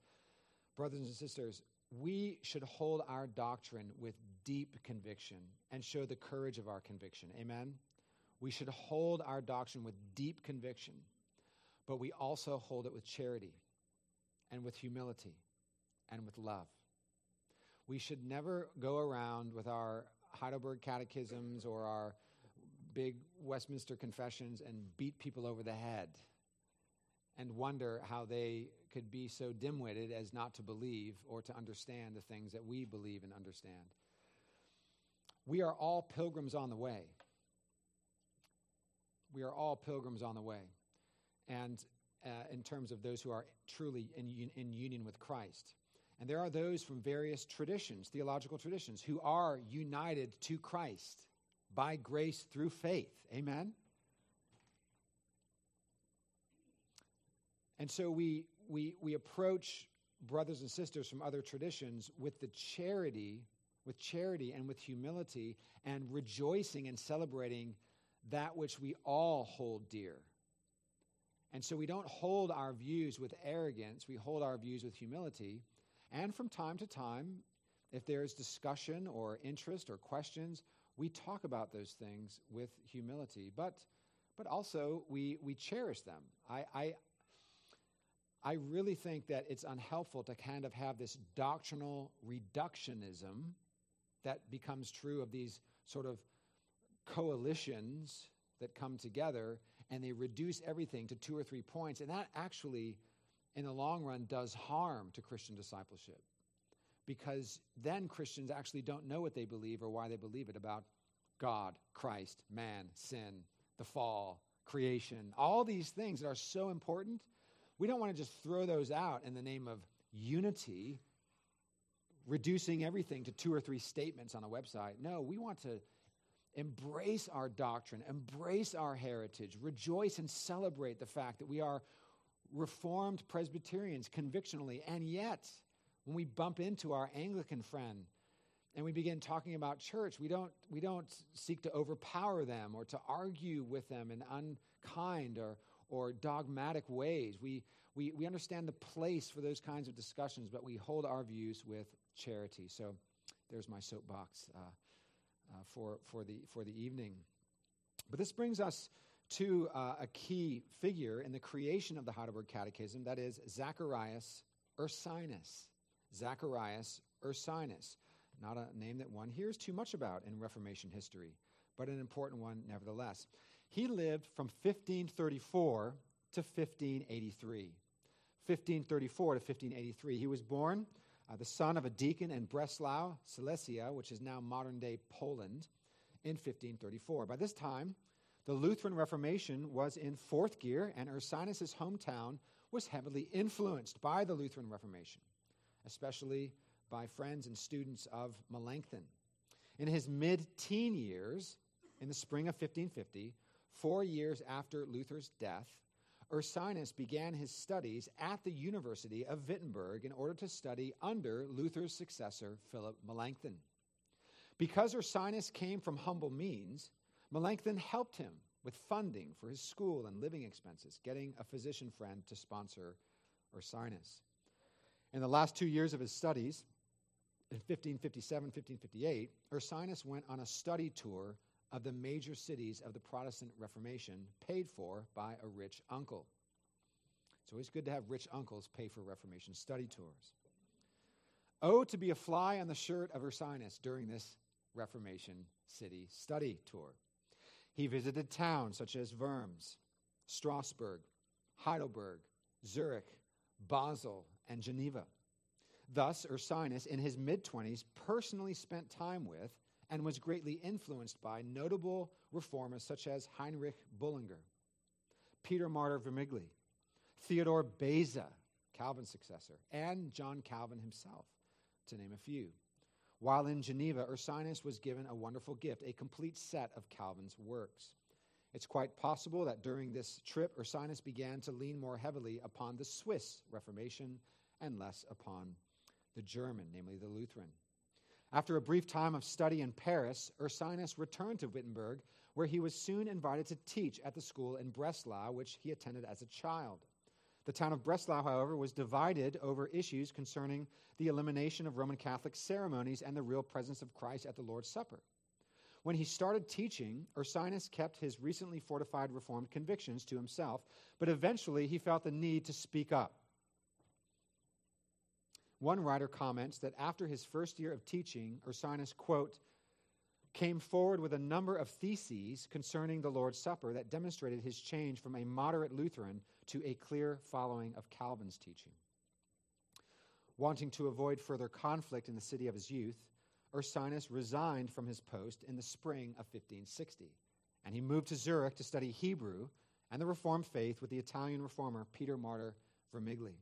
Brothers and sisters, we should hold our doctrine with deep conviction and show the courage of our conviction. Amen? We should hold our doctrine with deep conviction, but we also hold it with charity and with humility and with love. We should never go around with our Heidelberg catechisms or our big Westminster confessions and beat people over the head and wonder how they could be so dim witted as not to believe or to understand the things that we believe and understand. We are all pilgrims on the way. We are all pilgrims on the way. And uh, in terms of those who are truly in, in union with Christ. And there are those from various traditions, theological traditions, who are united to Christ by grace through faith. Amen? And so we, we, we approach brothers and sisters from other traditions with the charity, with charity and with humility, and rejoicing and celebrating that which we all hold dear. And so we don't hold our views with arrogance, we hold our views with humility. And from time to time, if there's discussion or interest or questions, we talk about those things with humility. But, but also, we, we cherish them. I, I, I really think that it's unhelpful to kind of have this doctrinal reductionism that becomes true of these sort of coalitions that come together and they reduce everything to two or three points. And that actually, in the long run, does harm to Christian discipleship because then Christians actually don't know what they believe or why they believe it about God, Christ, man, sin, the fall, creation, all these things that are so important. We don't want to just throw those out in the name of unity, reducing everything to two or three statements on a website. No, we want to embrace our doctrine, embrace our heritage, rejoice and celebrate the fact that we are Reformed Presbyterians convictionally. And yet, when we bump into our Anglican friend and we begin talking about church, we don't, we don't seek to overpower them or to argue with them in unkind or, or dogmatic ways. We, we, we understand the place for those kinds of discussions, but we hold our views with charity. So there's my soapbox. Uh, uh, for, for, the, for the evening. But this brings us to uh, a key figure in the creation of the Heidelberg Catechism, that is Zacharias Ursinus. Zacharias Ursinus. Not a name that one hears too much about in Reformation history, but an important one nevertheless. He lived from 1534 to 1583. 1534 to 1583. He was born uh, the son of a deacon in Breslau, Silesia, which is now modern day Poland, in 1534. By this time, the Lutheran Reformation was in fourth gear, and Ursinus' hometown was heavily influenced by the Lutheran Reformation, especially by friends and students of Melanchthon. In his mid teen years, in the spring of 1550, four years after Luther's death, Ursinus began his studies at the University of Wittenberg in order to study under Luther's successor, Philip Melanchthon. Because Ursinus came from humble means, Melanchthon helped him with funding for his school and living expenses, getting a physician friend to sponsor Ursinus. In the last two years of his studies, in 1557 1558, Ursinus went on a study tour of the major cities of the Protestant Reformation paid for by a rich uncle. It's always good to have rich uncles pay for Reformation study tours. Oh, to be a fly on the shirt of Ursinus during this Reformation city study tour. He visited towns such as Worms, Strasbourg, Heidelberg, Zurich, Basel, and Geneva. Thus, Ursinus, in his mid 20s, personally spent time with and was greatly influenced by notable reformers such as Heinrich Bullinger, Peter Martyr Vermigli, Theodore Beza, Calvin's successor, and John Calvin himself, to name a few. While in Geneva, Ursinus was given a wonderful gift, a complete set of Calvin's works. It's quite possible that during this trip, Ursinus began to lean more heavily upon the Swiss Reformation and less upon the German, namely the Lutheran. After a brief time of study in Paris, Ursinus returned to Wittenberg, where he was soon invited to teach at the school in Breslau, which he attended as a child. The town of Breslau, however, was divided over issues concerning the elimination of Roman Catholic ceremonies and the real presence of Christ at the Lord's Supper. When he started teaching, Ursinus kept his recently fortified Reformed convictions to himself, but eventually he felt the need to speak up. One writer comments that after his first year of teaching, Ursinus, quote, came forward with a number of theses concerning the Lord's Supper that demonstrated his change from a moderate Lutheran to a clear following of Calvin's teaching. Wanting to avoid further conflict in the city of his youth, Ursinus resigned from his post in the spring of 1560, and he moved to Zurich to study Hebrew and the Reformed faith with the Italian reformer Peter Martyr Vermigli.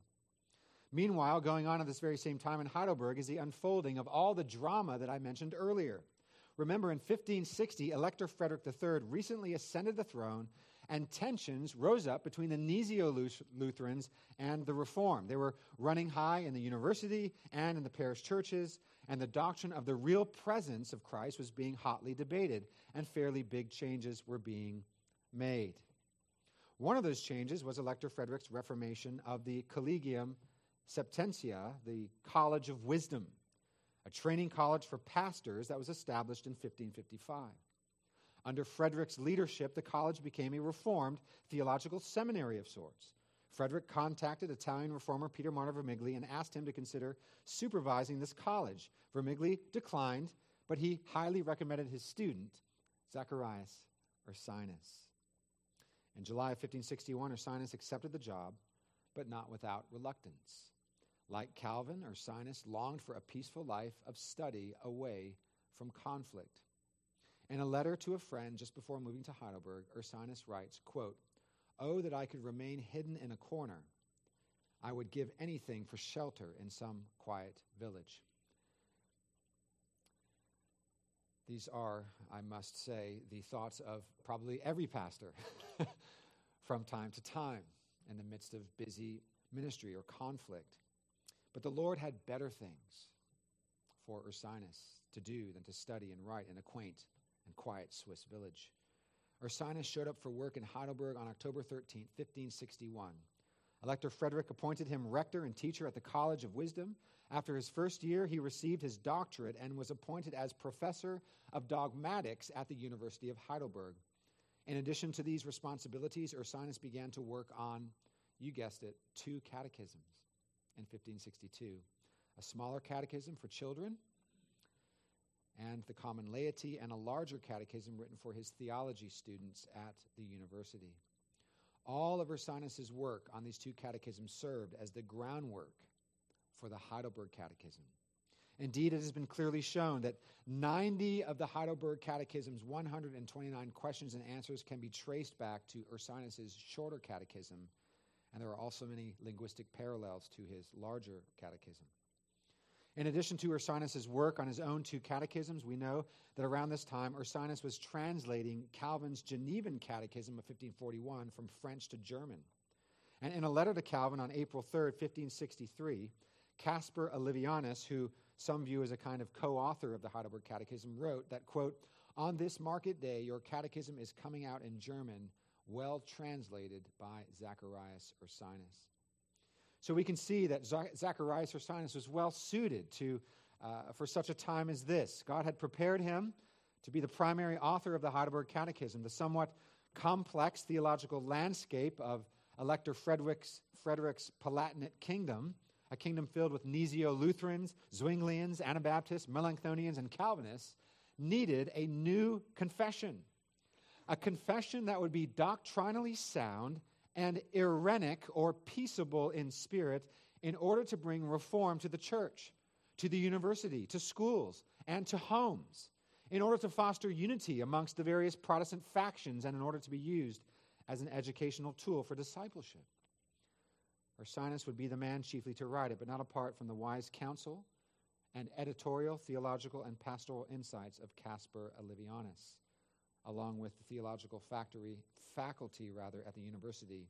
Meanwhile, going on at this very same time in Heidelberg is the unfolding of all the drama that I mentioned earlier. Remember, in 1560, Elector Frederick III recently ascended the throne, and tensions rose up between the Gnesio Lutherans and the Reformed. They were running high in the university and in the parish churches, and the doctrine of the real presence of Christ was being hotly debated, and fairly big changes were being made. One of those changes was Elector Frederick's reformation of the Collegium Sapientiae, the College of Wisdom, a training college for pastors that was established in 1555. Under Frederick's leadership, the college became a reformed theological seminary of sorts. Frederick contacted Italian reformer Peter Martyr Vermigli and asked him to consider supervising this college. Vermigli declined, but he highly recommended his student, Zacharias Ursinus. In July of 1561, Ursinus accepted the job, but not without reluctance. Like Calvin, Ursinus longed for a peaceful life of study away from conflict. In a letter to a friend just before moving to Heidelberg, Ursinus writes, quote, Oh, that I could remain hidden in a corner. I would give anything for shelter in some quiet village. These are, I must say, the thoughts of probably every pastor from time to time in the midst of busy ministry or conflict. But the Lord had better things for Ursinus to do than to study and write in a quaint and quiet Swiss village. Ursinus showed up for work in Heidelberg on October 13, 1561. Elector Frederick appointed him rector and teacher at the College of Wisdom. After his first year, he received his doctorate and was appointed as professor of dogmatics at the University of Heidelberg. In addition to these responsibilities, Ursinus began to work on, you guessed it, two catechisms in 1562 a smaller catechism for children and the common laity, and a larger catechism written for his theology students at the university. All of Ursinus's work on these two catechisms served as the groundwork for the Heidelberg Catechism. Indeed, it has been clearly shown that 90 of the Heidelberg Catechism's 129 questions and answers can be traced back to Ursinus's shorter catechism, and there are also many linguistic parallels to his larger catechism. In addition to Ursinus's work on his own two catechisms, we know that around this time Ursinus was translating Calvin's Genevan Catechism of 1541 from French to German. And in a letter to Calvin on April 3rd, 1563, Caspar Olevianus, who some view as a kind of co-author of the Heidelberg Catechism, wrote that, quote, on this market day, your catechism is coming out in German, well translated by Zacharias Ursinus. So we can see that Zacharias Ursinus was well suited to, uh, for such a time as this. God had prepared him to be the primary author of the Heidelberg Catechism, the somewhat complex theological landscape of Elector Frederick's, Frederick's Palatinate kingdom, a kingdom filled with Gnesio Lutherans, Zwinglians, Anabaptists, Melanchthonians, and Calvinists, needed a new confession. A confession that would be doctrinally sound and irenic or peaceable in spirit in order to bring reform to the church, to the university, to schools, and to homes, in order to foster unity amongst the various Protestant factions, and in order to be used as an educational tool for discipleship. Ursinus would be the man chiefly to write it, but not apart from the wise counsel and editorial, theological, and pastoral insights of Caspar Olevianus along with the theological factory, faculty rather at the university,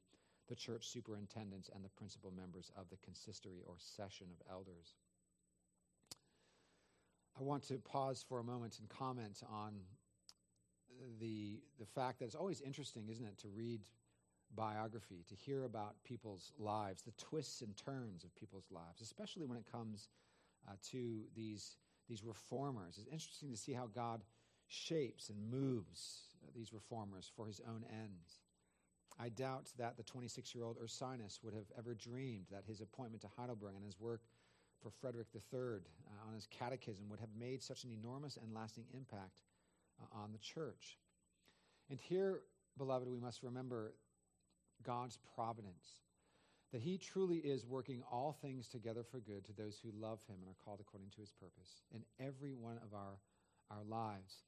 the church superintendents, and the principal members of the consistory or session of elders. I want to pause for a moment and comment on the, the fact that it's always interesting, isn't it, to read biography, to hear about people's lives, the twists and turns of people's lives, especially when it comes uh, to these, these reformers. It's interesting to see how God shapes and moves uh, these reformers for his own ends. I doubt that the 26 year old Ursinus would have ever dreamed that his appointment to Heidelberg and his work for Frederick III uh, on his catechism would have made such an enormous and lasting impact uh, on the church. And here, beloved, we must remember God's providence, that He truly is working all things together for good to those who love Him and are called according to His purpose in every one of our, our lives.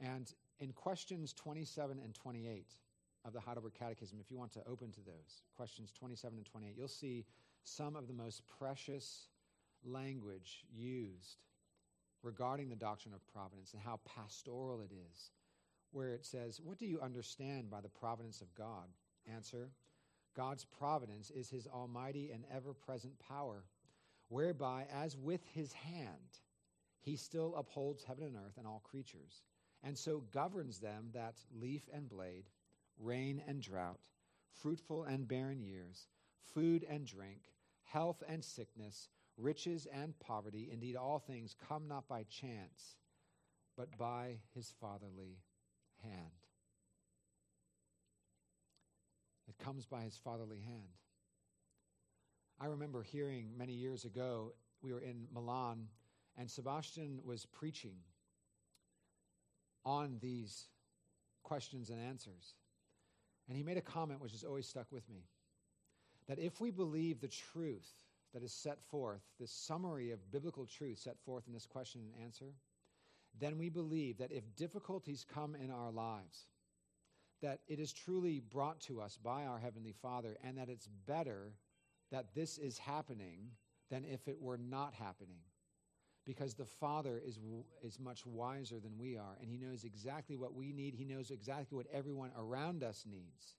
And in questions 27 and 28 of the Heidelberg Catechism, if you want to open to those, questions 27 and 28, you'll see some of the most precious language used regarding the doctrine of providence and how pastoral it is, where it says, What do you understand by the providence of God? Answer God's providence is his almighty and ever present power, whereby, as with his hand, he still upholds heaven and earth and all creatures and so governs them that leaf and blade, rain and drought, fruitful and barren years, food and drink, health and sickness, riches and poverty, indeed all things come not by chance, but by his fatherly hand. It comes by his fatherly hand. I remember hearing many years ago, we were in Milan, and Sebastian was preaching on these questions and answers. And he made a comment which has always stuck with me that if we believe the truth that is set forth, this summary of biblical truth set forth in this question and answer, then we believe that if difficulties come in our lives, that it is truly brought to us by our Heavenly Father, and that it's better that this is happening than if it were not happening. Because the Father is, is much wiser than we are, and He knows exactly what we need. He knows exactly what everyone around us needs.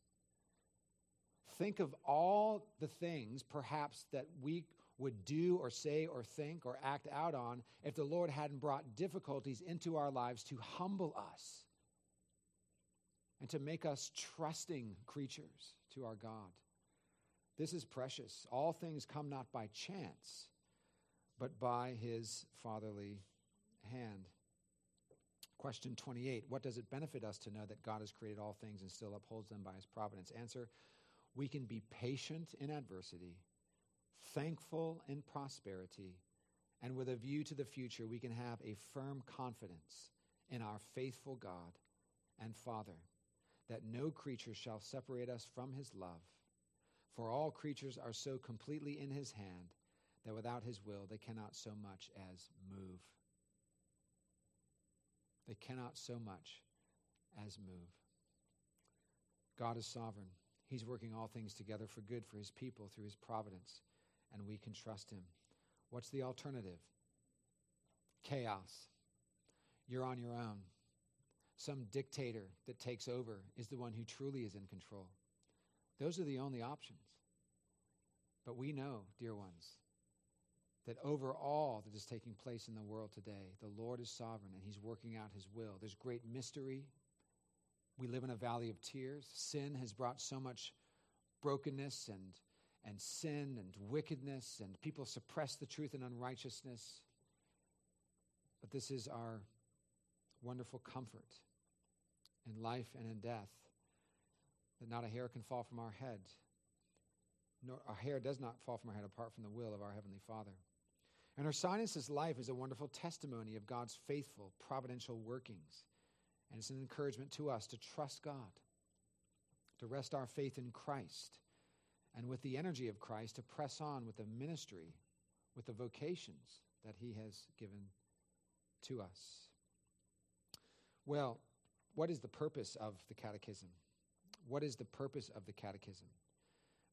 Think of all the things, perhaps, that we would do or say or think or act out on if the Lord hadn't brought difficulties into our lives to humble us and to make us trusting creatures to our God. This is precious. All things come not by chance, but by his fatherly hand. Question 28 What does it benefit us to know that God has created all things and still upholds them by his providence? Answer We can be patient in adversity, thankful in prosperity, and with a view to the future, we can have a firm confidence in our faithful God and Father that no creature shall separate us from his love. For all creatures are so completely in his hand that without his will they cannot so much as move. They cannot so much as move. God is sovereign. He's working all things together for good for his people through his providence, and we can trust him. What's the alternative? Chaos. You're on your own. Some dictator that takes over is the one who truly is in control. Those are the only options. But we know, dear ones, that over all that is taking place in the world today, the Lord is sovereign and He's working out His will. There's great mystery. We live in a valley of tears. Sin has brought so much brokenness and, and sin and wickedness, and people suppress the truth and unrighteousness. But this is our wonderful comfort in life and in death that not a hair can fall from our head. Nor, a hair does not fall from our head apart from the will of our Heavenly Father. And her Ursinus' life is a wonderful testimony of God's faithful, providential workings. And it's an encouragement to us to trust God, to rest our faith in Christ, and with the energy of Christ to press on with the ministry, with the vocations that He has given to us. Well, what is the purpose of the catechism? What is the purpose of the catechism?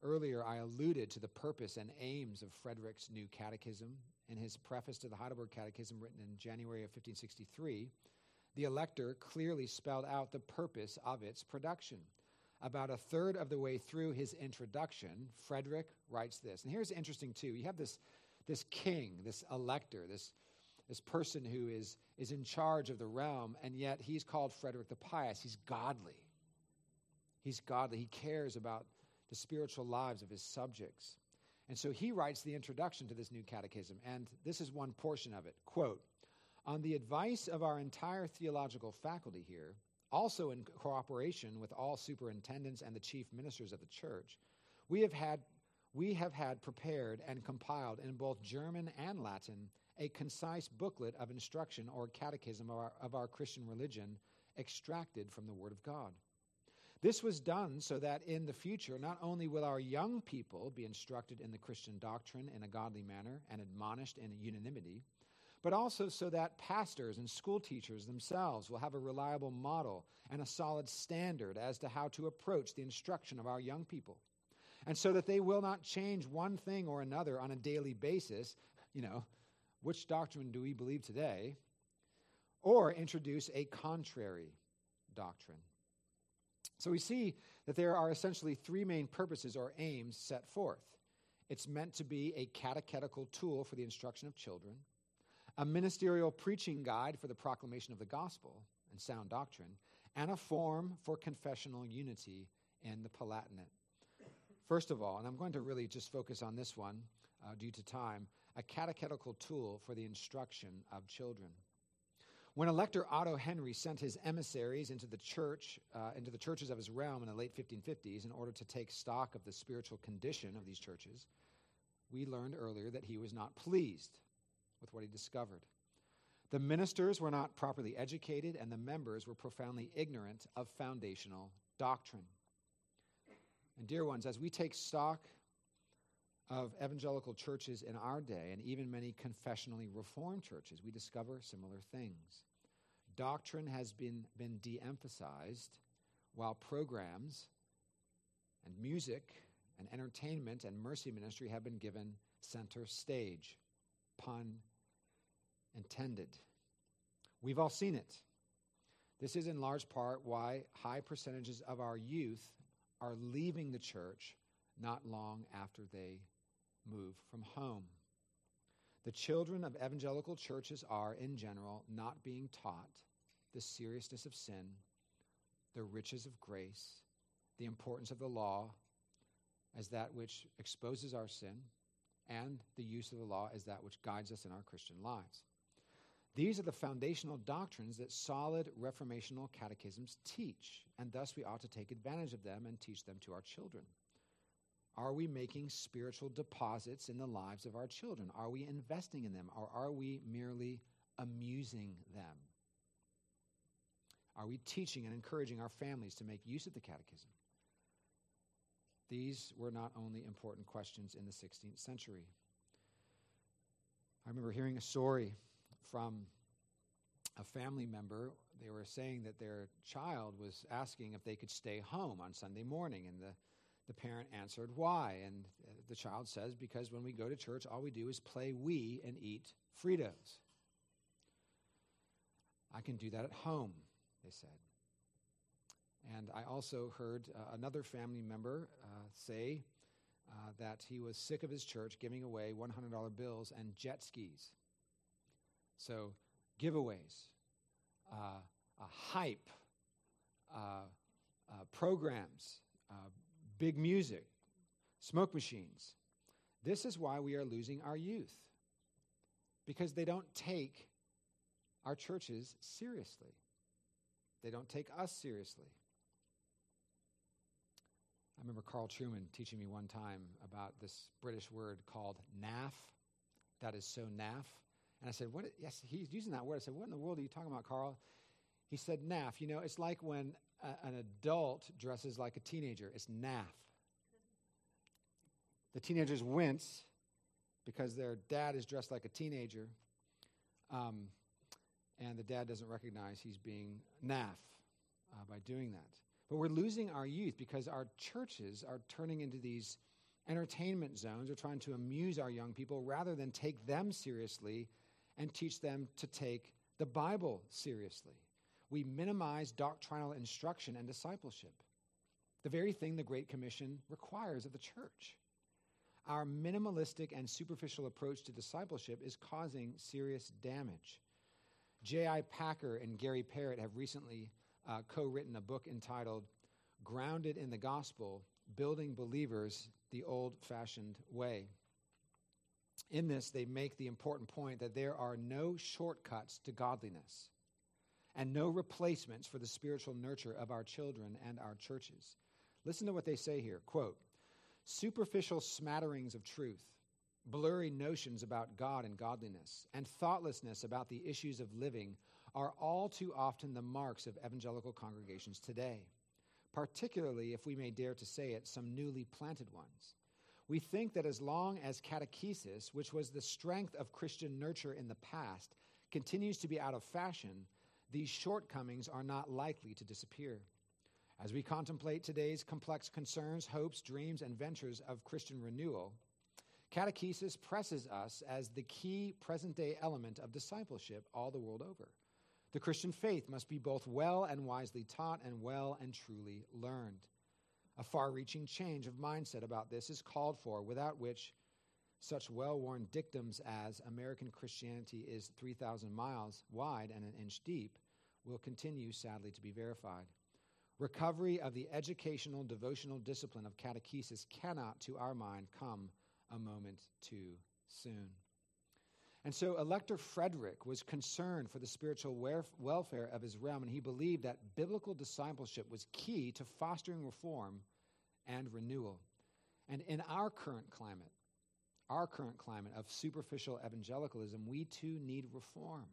Earlier, I alluded to the purpose and aims of Frederick's new catechism. In his preface to the Heidelberg Catechism, written in January of 1563, the elector clearly spelled out the purpose of its production. About a third of the way through his introduction, Frederick writes this. And here's interesting, too. You have this, this king, this elector, this, this person who is, is in charge of the realm, and yet he's called Frederick the Pious. He's godly. He's godly. He cares about the spiritual lives of his subjects. And so he writes the introduction to this new catechism, and this is one portion of it. Quote On the advice of our entire theological faculty here, also in cooperation with all superintendents and the chief ministers of the church, we have had we have had prepared and compiled in both German and Latin a concise booklet of instruction or catechism of our, of our Christian religion extracted from the Word of God. This was done so that in the future, not only will our young people be instructed in the Christian doctrine in a godly manner and admonished in unanimity, but also so that pastors and school teachers themselves will have a reliable model and a solid standard as to how to approach the instruction of our young people. And so that they will not change one thing or another on a daily basis, you know, which doctrine do we believe today? Or introduce a contrary doctrine. So we see that there are essentially three main purposes or aims set forth. It's meant to be a catechetical tool for the instruction of children, a ministerial preaching guide for the proclamation of the gospel and sound doctrine, and a form for confessional unity in the Palatinate. First of all, and I'm going to really just focus on this one uh, due to time, a catechetical tool for the instruction of children. When Elector Otto Henry sent his emissaries into the church, uh, into the churches of his realm in the late 1550s in order to take stock of the spiritual condition of these churches, we learned earlier that he was not pleased with what he discovered. The ministers were not properly educated, and the members were profoundly ignorant of foundational doctrine. And, dear ones, as we take stock of evangelical churches in our day, and even many confessionally reformed churches, we discover similar things. Doctrine has been, been de emphasized, while programs and music and entertainment and mercy ministry have been given center stage. Pun intended. We've all seen it. This is in large part why high percentages of our youth are leaving the church not long after they move from home. The children of evangelical churches are, in general, not being taught the seriousness of sin, the riches of grace, the importance of the law as that which exposes our sin, and the use of the law as that which guides us in our Christian lives. These are the foundational doctrines that solid reformational catechisms teach, and thus we ought to take advantage of them and teach them to our children. Are we making spiritual deposits in the lives of our children? Are we investing in them, or are we merely amusing them? Are we teaching and encouraging our families to make use of the catechism? These were not only important questions in the 16th century. I remember hearing a story from a family member. They were saying that their child was asking if they could stay home on Sunday morning, and the, the parent answered, Why? And the child says, Because when we go to church, all we do is play Wii and eat Fritos. I can do that at home, they said. And I also heard uh, another family member uh, say uh, that he was sick of his church giving away $100 bills and jet skis. So, giveaways, uh, hype, uh, uh, programs, big music, smoke machines. This is why we are losing our youth, because they don't take our churches seriously. They don't take us seriously. I remember Carl Trueman teaching me one time about this British word called naff. That is so naff. And I said, What? Yes, he's using that word. I said, What in the world are you talking about, Carl? He said, naff. You know, it's like when a, an adult dresses like a teenager. It's naff. The teenagers wince because their dad is dressed like a teenager, um, and the dad doesn't recognize he's being naff uh, by doing that. But we're losing our youth because our churches are turning into these entertainment zones. We're trying to amuse our young people rather than take them seriously and teach them to take the Bible seriously. We minimize doctrinal instruction and discipleship, the very thing the Great Commission requires of the church. Our minimalistic and superficial approach to discipleship is causing serious damage. J.I. Packer and Gary Parrett have recently uh, co written a book entitled Grounded in the Gospel Building Believers the Old Fashioned Way. In this, they make the important point that there are no shortcuts to godliness and no replacements for the spiritual nurture of our children and our churches. Listen to what they say here quote, superficial smatterings of truth, blurry notions about God and godliness, and thoughtlessness about the issues of living are all too often the marks of evangelical congregations today, particularly, if we may dare to say it, some newly planted ones. We think that as long as catechesis, which was the strength of Christian nurture in the past, continues to be out of fashion, these shortcomings are not likely to disappear. As we contemplate today's complex concerns, hopes, dreams, and ventures of Christian renewal, catechesis presses us as the key present day element of discipleship all the world over. The Christian faith must be both well and wisely taught and well and truly learned. A far reaching change of mindset about this is called for, without which such well worn dictums as American Christianity is 3,000 miles wide and an inch deep will continue, sadly, to be verified. Recovery of the educational, devotional discipline of catechesis cannot, to our mind, come a moment too soon. And so Elector Frederick was concerned for the spiritual welfare of his realm, and he believed that biblical discipleship was key to fostering reform and renewal. And in our current climate, our current climate of superficial evangelicalism, we too need reform.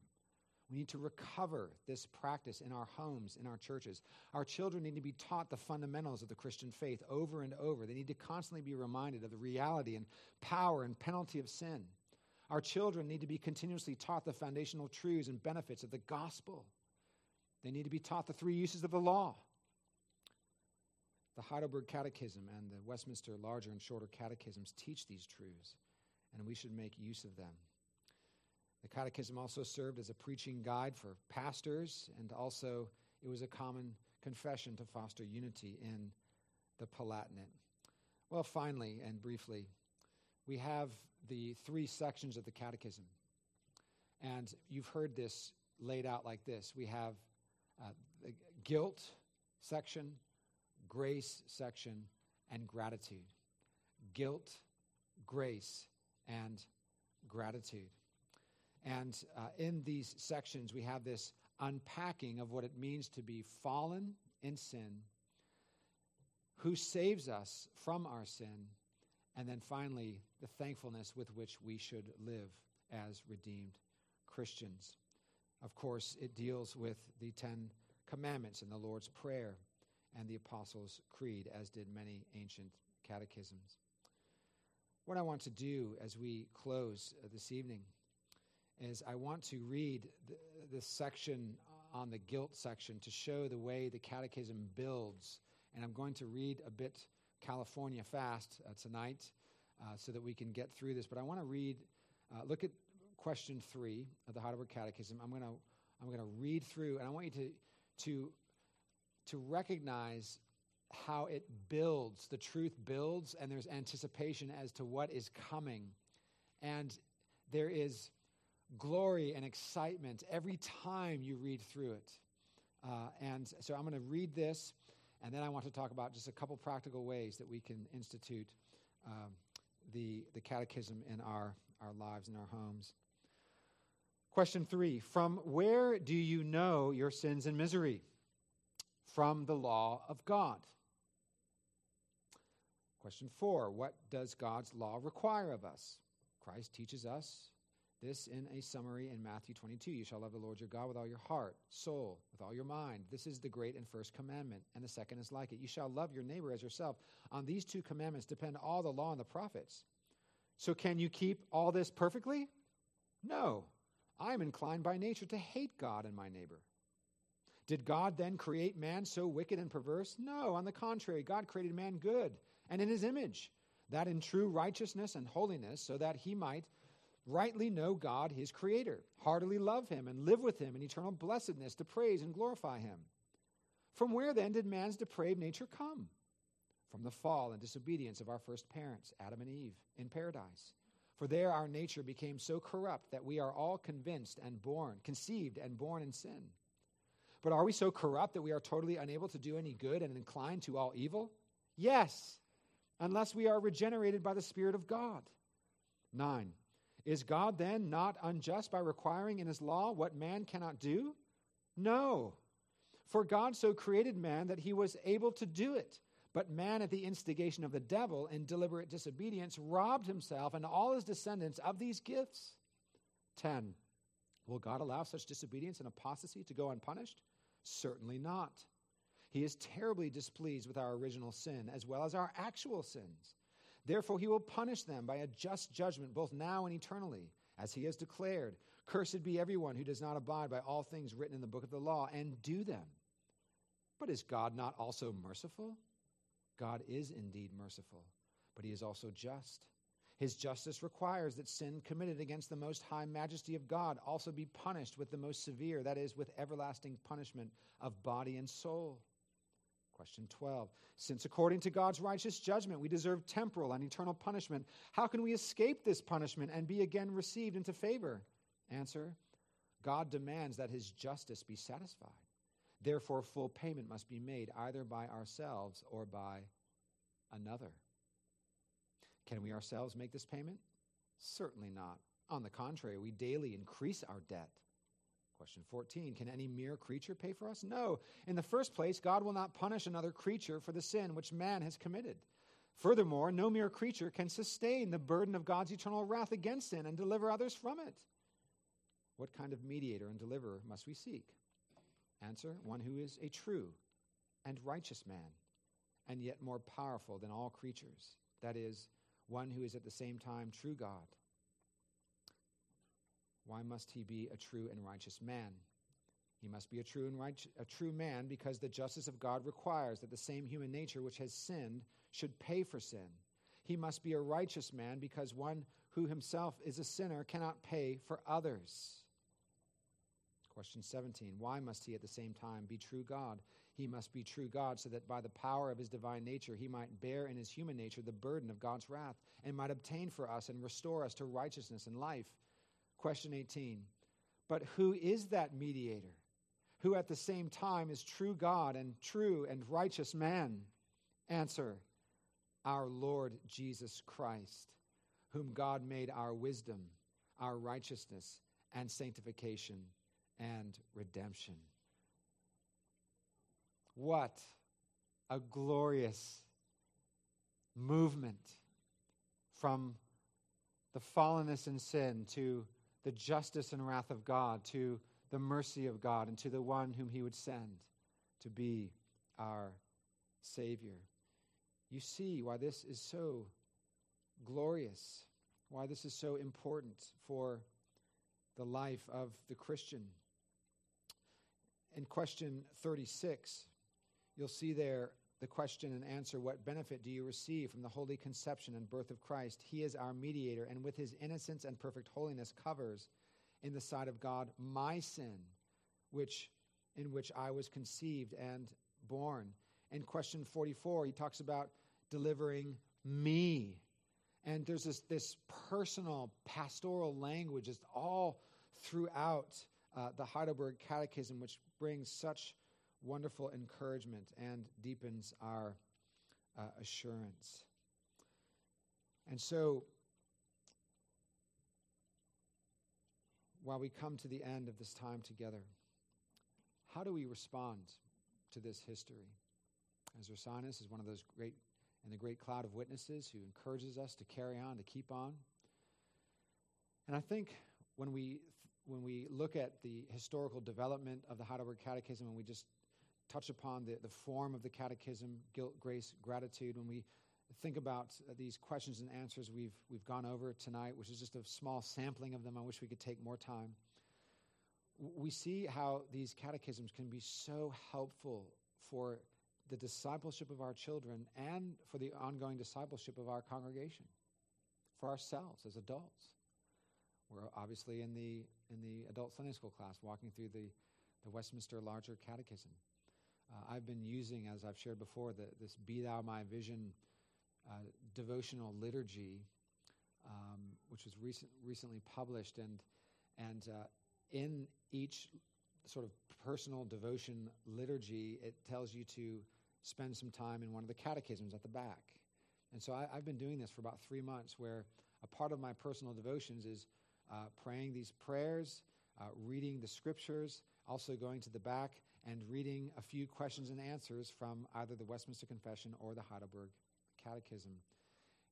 We need to recover this practice in our homes, in our churches. Our children need to be taught the fundamentals of the Christian faith over and over. They need to constantly be reminded of the reality and power and penalty of sin. Our children need to be continuously taught the foundational truths and benefits of the gospel. They need to be taught the three uses of the law. The Heidelberg Catechism and the Westminster Larger and Shorter Catechisms teach these truths, and we should make use of them. The Catechism also served as a preaching guide for pastors, and also it was a common confession to foster unity in the Palatinate. Well, finally and briefly, we have the three sections of the Catechism. And you've heard this laid out like this we have uh, the guilt section, grace section, and gratitude. Guilt, grace, and gratitude. And uh, in these sections, we have this unpacking of what it means to be fallen in sin, who saves us from our sin, and then finally, the thankfulness with which we should live as redeemed Christians. Of course, it deals with the Ten Commandments and the Lord's Prayer and the Apostles' Creed, as did many ancient catechisms. What I want to do as we close uh, this evening is I want to read this section on the guilt section to show the way the catechism builds. And I'm going to read a bit California fast uh, tonight uh, so that we can get through this. But I want to read, uh, look at question three of the Heidelberg Catechism. I'm going to I'm going to read through, and I want you to to to recognize how it builds. The truth builds, and there's anticipation as to what is coming, and there is glory and excitement every time you read through it. Uh, and so I'm going to read this, and then I want to talk about just a couple practical ways that we can institute um, the, the catechism in our, our lives and our homes. Question three From where do you know your sins and misery? From the law of God. Question four What does God's law require of us? Christ teaches us this in a summary in Matthew 22. You shall love the Lord your God with all your heart, soul, with all your mind. This is the great and first commandment, and the second is like it. You shall love your neighbor as yourself. On these two commandments depend all the law and the prophets. So, can you keep all this perfectly? No. I am inclined by nature to hate God and my neighbor. Did God then create man so wicked and perverse? No, on the contrary, God created man good and in his image, that in true righteousness and holiness, so that he might rightly know God, his creator, heartily love him, and live with him in eternal blessedness to praise and glorify him. From where then did man's depraved nature come? From the fall and disobedience of our first parents, Adam and Eve, in paradise. For there our nature became so corrupt that we are all convinced and born, conceived and born in sin. But are we so corrupt that we are totally unable to do any good and inclined to all evil? Yes, unless we are regenerated by the Spirit of God. 9. Is God then not unjust by requiring in his law what man cannot do? No. For God so created man that he was able to do it. But man, at the instigation of the devil in deliberate disobedience, robbed himself and all his descendants of these gifts. 10. Will God allow such disobedience and apostasy to go unpunished? Certainly not. He is terribly displeased with our original sin as well as our actual sins. Therefore, he will punish them by a just judgment, both now and eternally, as he has declared Cursed be everyone who does not abide by all things written in the book of the law and do them. But is God not also merciful? God is indeed merciful, but he is also just. His justice requires that sin committed against the most high majesty of God also be punished with the most severe, that is, with everlasting punishment of body and soul. Question 12. Since according to God's righteous judgment we deserve temporal and eternal punishment, how can we escape this punishment and be again received into favor? Answer God demands that his justice be satisfied. Therefore, full payment must be made either by ourselves or by another. Can we ourselves make this payment? Certainly not. On the contrary, we daily increase our debt. Question 14 Can any mere creature pay for us? No. In the first place, God will not punish another creature for the sin which man has committed. Furthermore, no mere creature can sustain the burden of God's eternal wrath against sin and deliver others from it. What kind of mediator and deliverer must we seek? Answer One who is a true and righteous man, and yet more powerful than all creatures. That is, one who is at the same time true God. Why must he be a true and righteous man? He must be a true and right, a true man because the justice of God requires that the same human nature which has sinned should pay for sin. He must be a righteous man because one who himself is a sinner cannot pay for others. Question 17 Why must he at the same time be true God? He must be true God so that by the power of his divine nature he might bear in his human nature the burden of God's wrath and might obtain for us and restore us to righteousness and life. Question 18 But who is that mediator? Who at the same time is true God and true and righteous man? Answer Our Lord Jesus Christ, whom God made our wisdom, our righteousness, and sanctification and redemption. What a glorious movement from the fallenness and sin to the justice and wrath of God, to the mercy of God, and to the one whom He would send to be our Savior. You see why this is so glorious, why this is so important for the life of the Christian. In question 36, you'll see there the question and answer What benefit do you receive from the holy conception and birth of Christ? He is our mediator, and with his innocence and perfect holiness covers in the sight of God my sin, which, in which I was conceived and born. In question 44, he talks about delivering me. And there's this, this personal pastoral language just all throughout uh, the Heidelberg Catechism, which brings such wonderful encouragement and deepens our uh, assurance. And so, while we come to the end of this time together, how do we respond to this history? As Ursinus is one of those great, and the great cloud of witnesses who encourages us to carry on, to keep on. And I think when we when we look at the historical development of the Heidelberg Catechism and we just touch upon the, the form of the catechism, guilt, grace, gratitude, when we think about these questions and answers we've, we've gone over tonight, which is just a small sampling of them, I wish we could take more time. We see how these catechisms can be so helpful for the discipleship of our children and for the ongoing discipleship of our congregation, for ourselves as adults. We're obviously in the, in the adult Sunday school class walking through the, the Westminster Larger Catechism. Uh, I've been using, as I've shared before, the, this Be Thou My Vision uh, devotional liturgy, um, which was recent, recently published. And, and uh, in each sort of personal devotion liturgy, it tells you to spend some time in one of the catechisms at the back. And so I, have been doing this for about three months, where a part of my personal devotions is uh, praying these prayers, uh, reading the scriptures, also going to the back and reading a few questions and answers from either the Westminster Confession or the Heidelberg Catechism.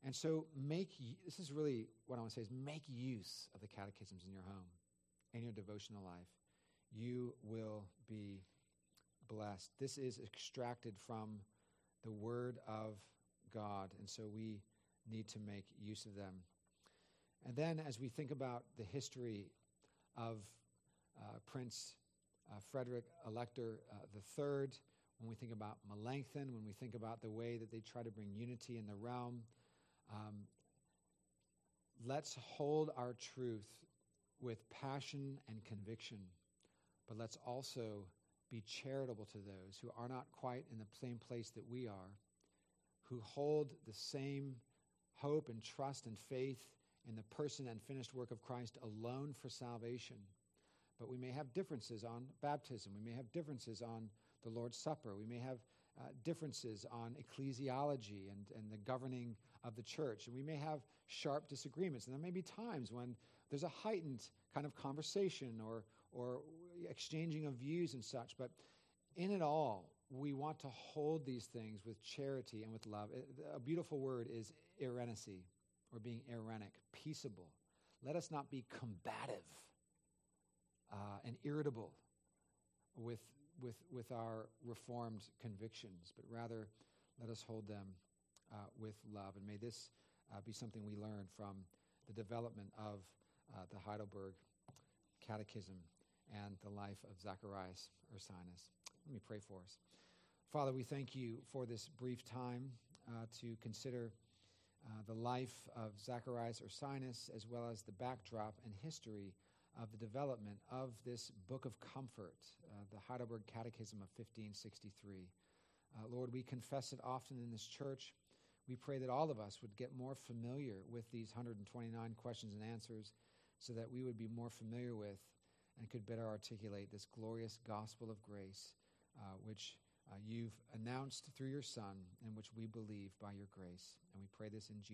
And so make this is really what I want to say is make use of the catechisms in your home, in your devotional life. You will be blessed. This is extracted from the word of God, and so we need to make use of them. And then as we think about the history of uh, Prince uh, Frederick Elector uh, III, when we think about Melanchthon, when we think about the way that they try to bring unity in the realm, um, let's hold our truth with passion and conviction, but let's also be charitable to those who are not quite in the same place that we are, who hold the same hope and trust and faith in the person and finished work of Christ alone for salvation but we may have differences on baptism. We may have differences on the Lord's Supper. We may have uh, differences on ecclesiology and, and the governing of the church. And we may have sharp disagreements. And there may be times when there's a heightened kind of conversation or, or exchanging of views and such. But in it all, we want to hold these things with charity and with love. A beautiful word is irenacy, or being irenic, peaceable. Let us not be combative uh, and irritable with, with, with our reformed convictions, but rather let us hold them uh, with love. And may this uh, be something we learn from the development of uh, the Heidelberg Catechism and the life of Zacharias Ursinus. Let me pray for us. Father, we thank you for this brief time uh, to consider uh, the life of Zacharias Ursinus as well as the backdrop and history of the development of this book of comfort, uh, the Heidelberg Catechism of 1563. Uh, Lord, we confess it often in this church. We pray that all of us would get more familiar with these 129 questions and answers so that we would be more familiar with and could better articulate this glorious gospel of grace, uh, which uh, you've announced through your Son and which we believe by your grace. And we pray this in Jesus'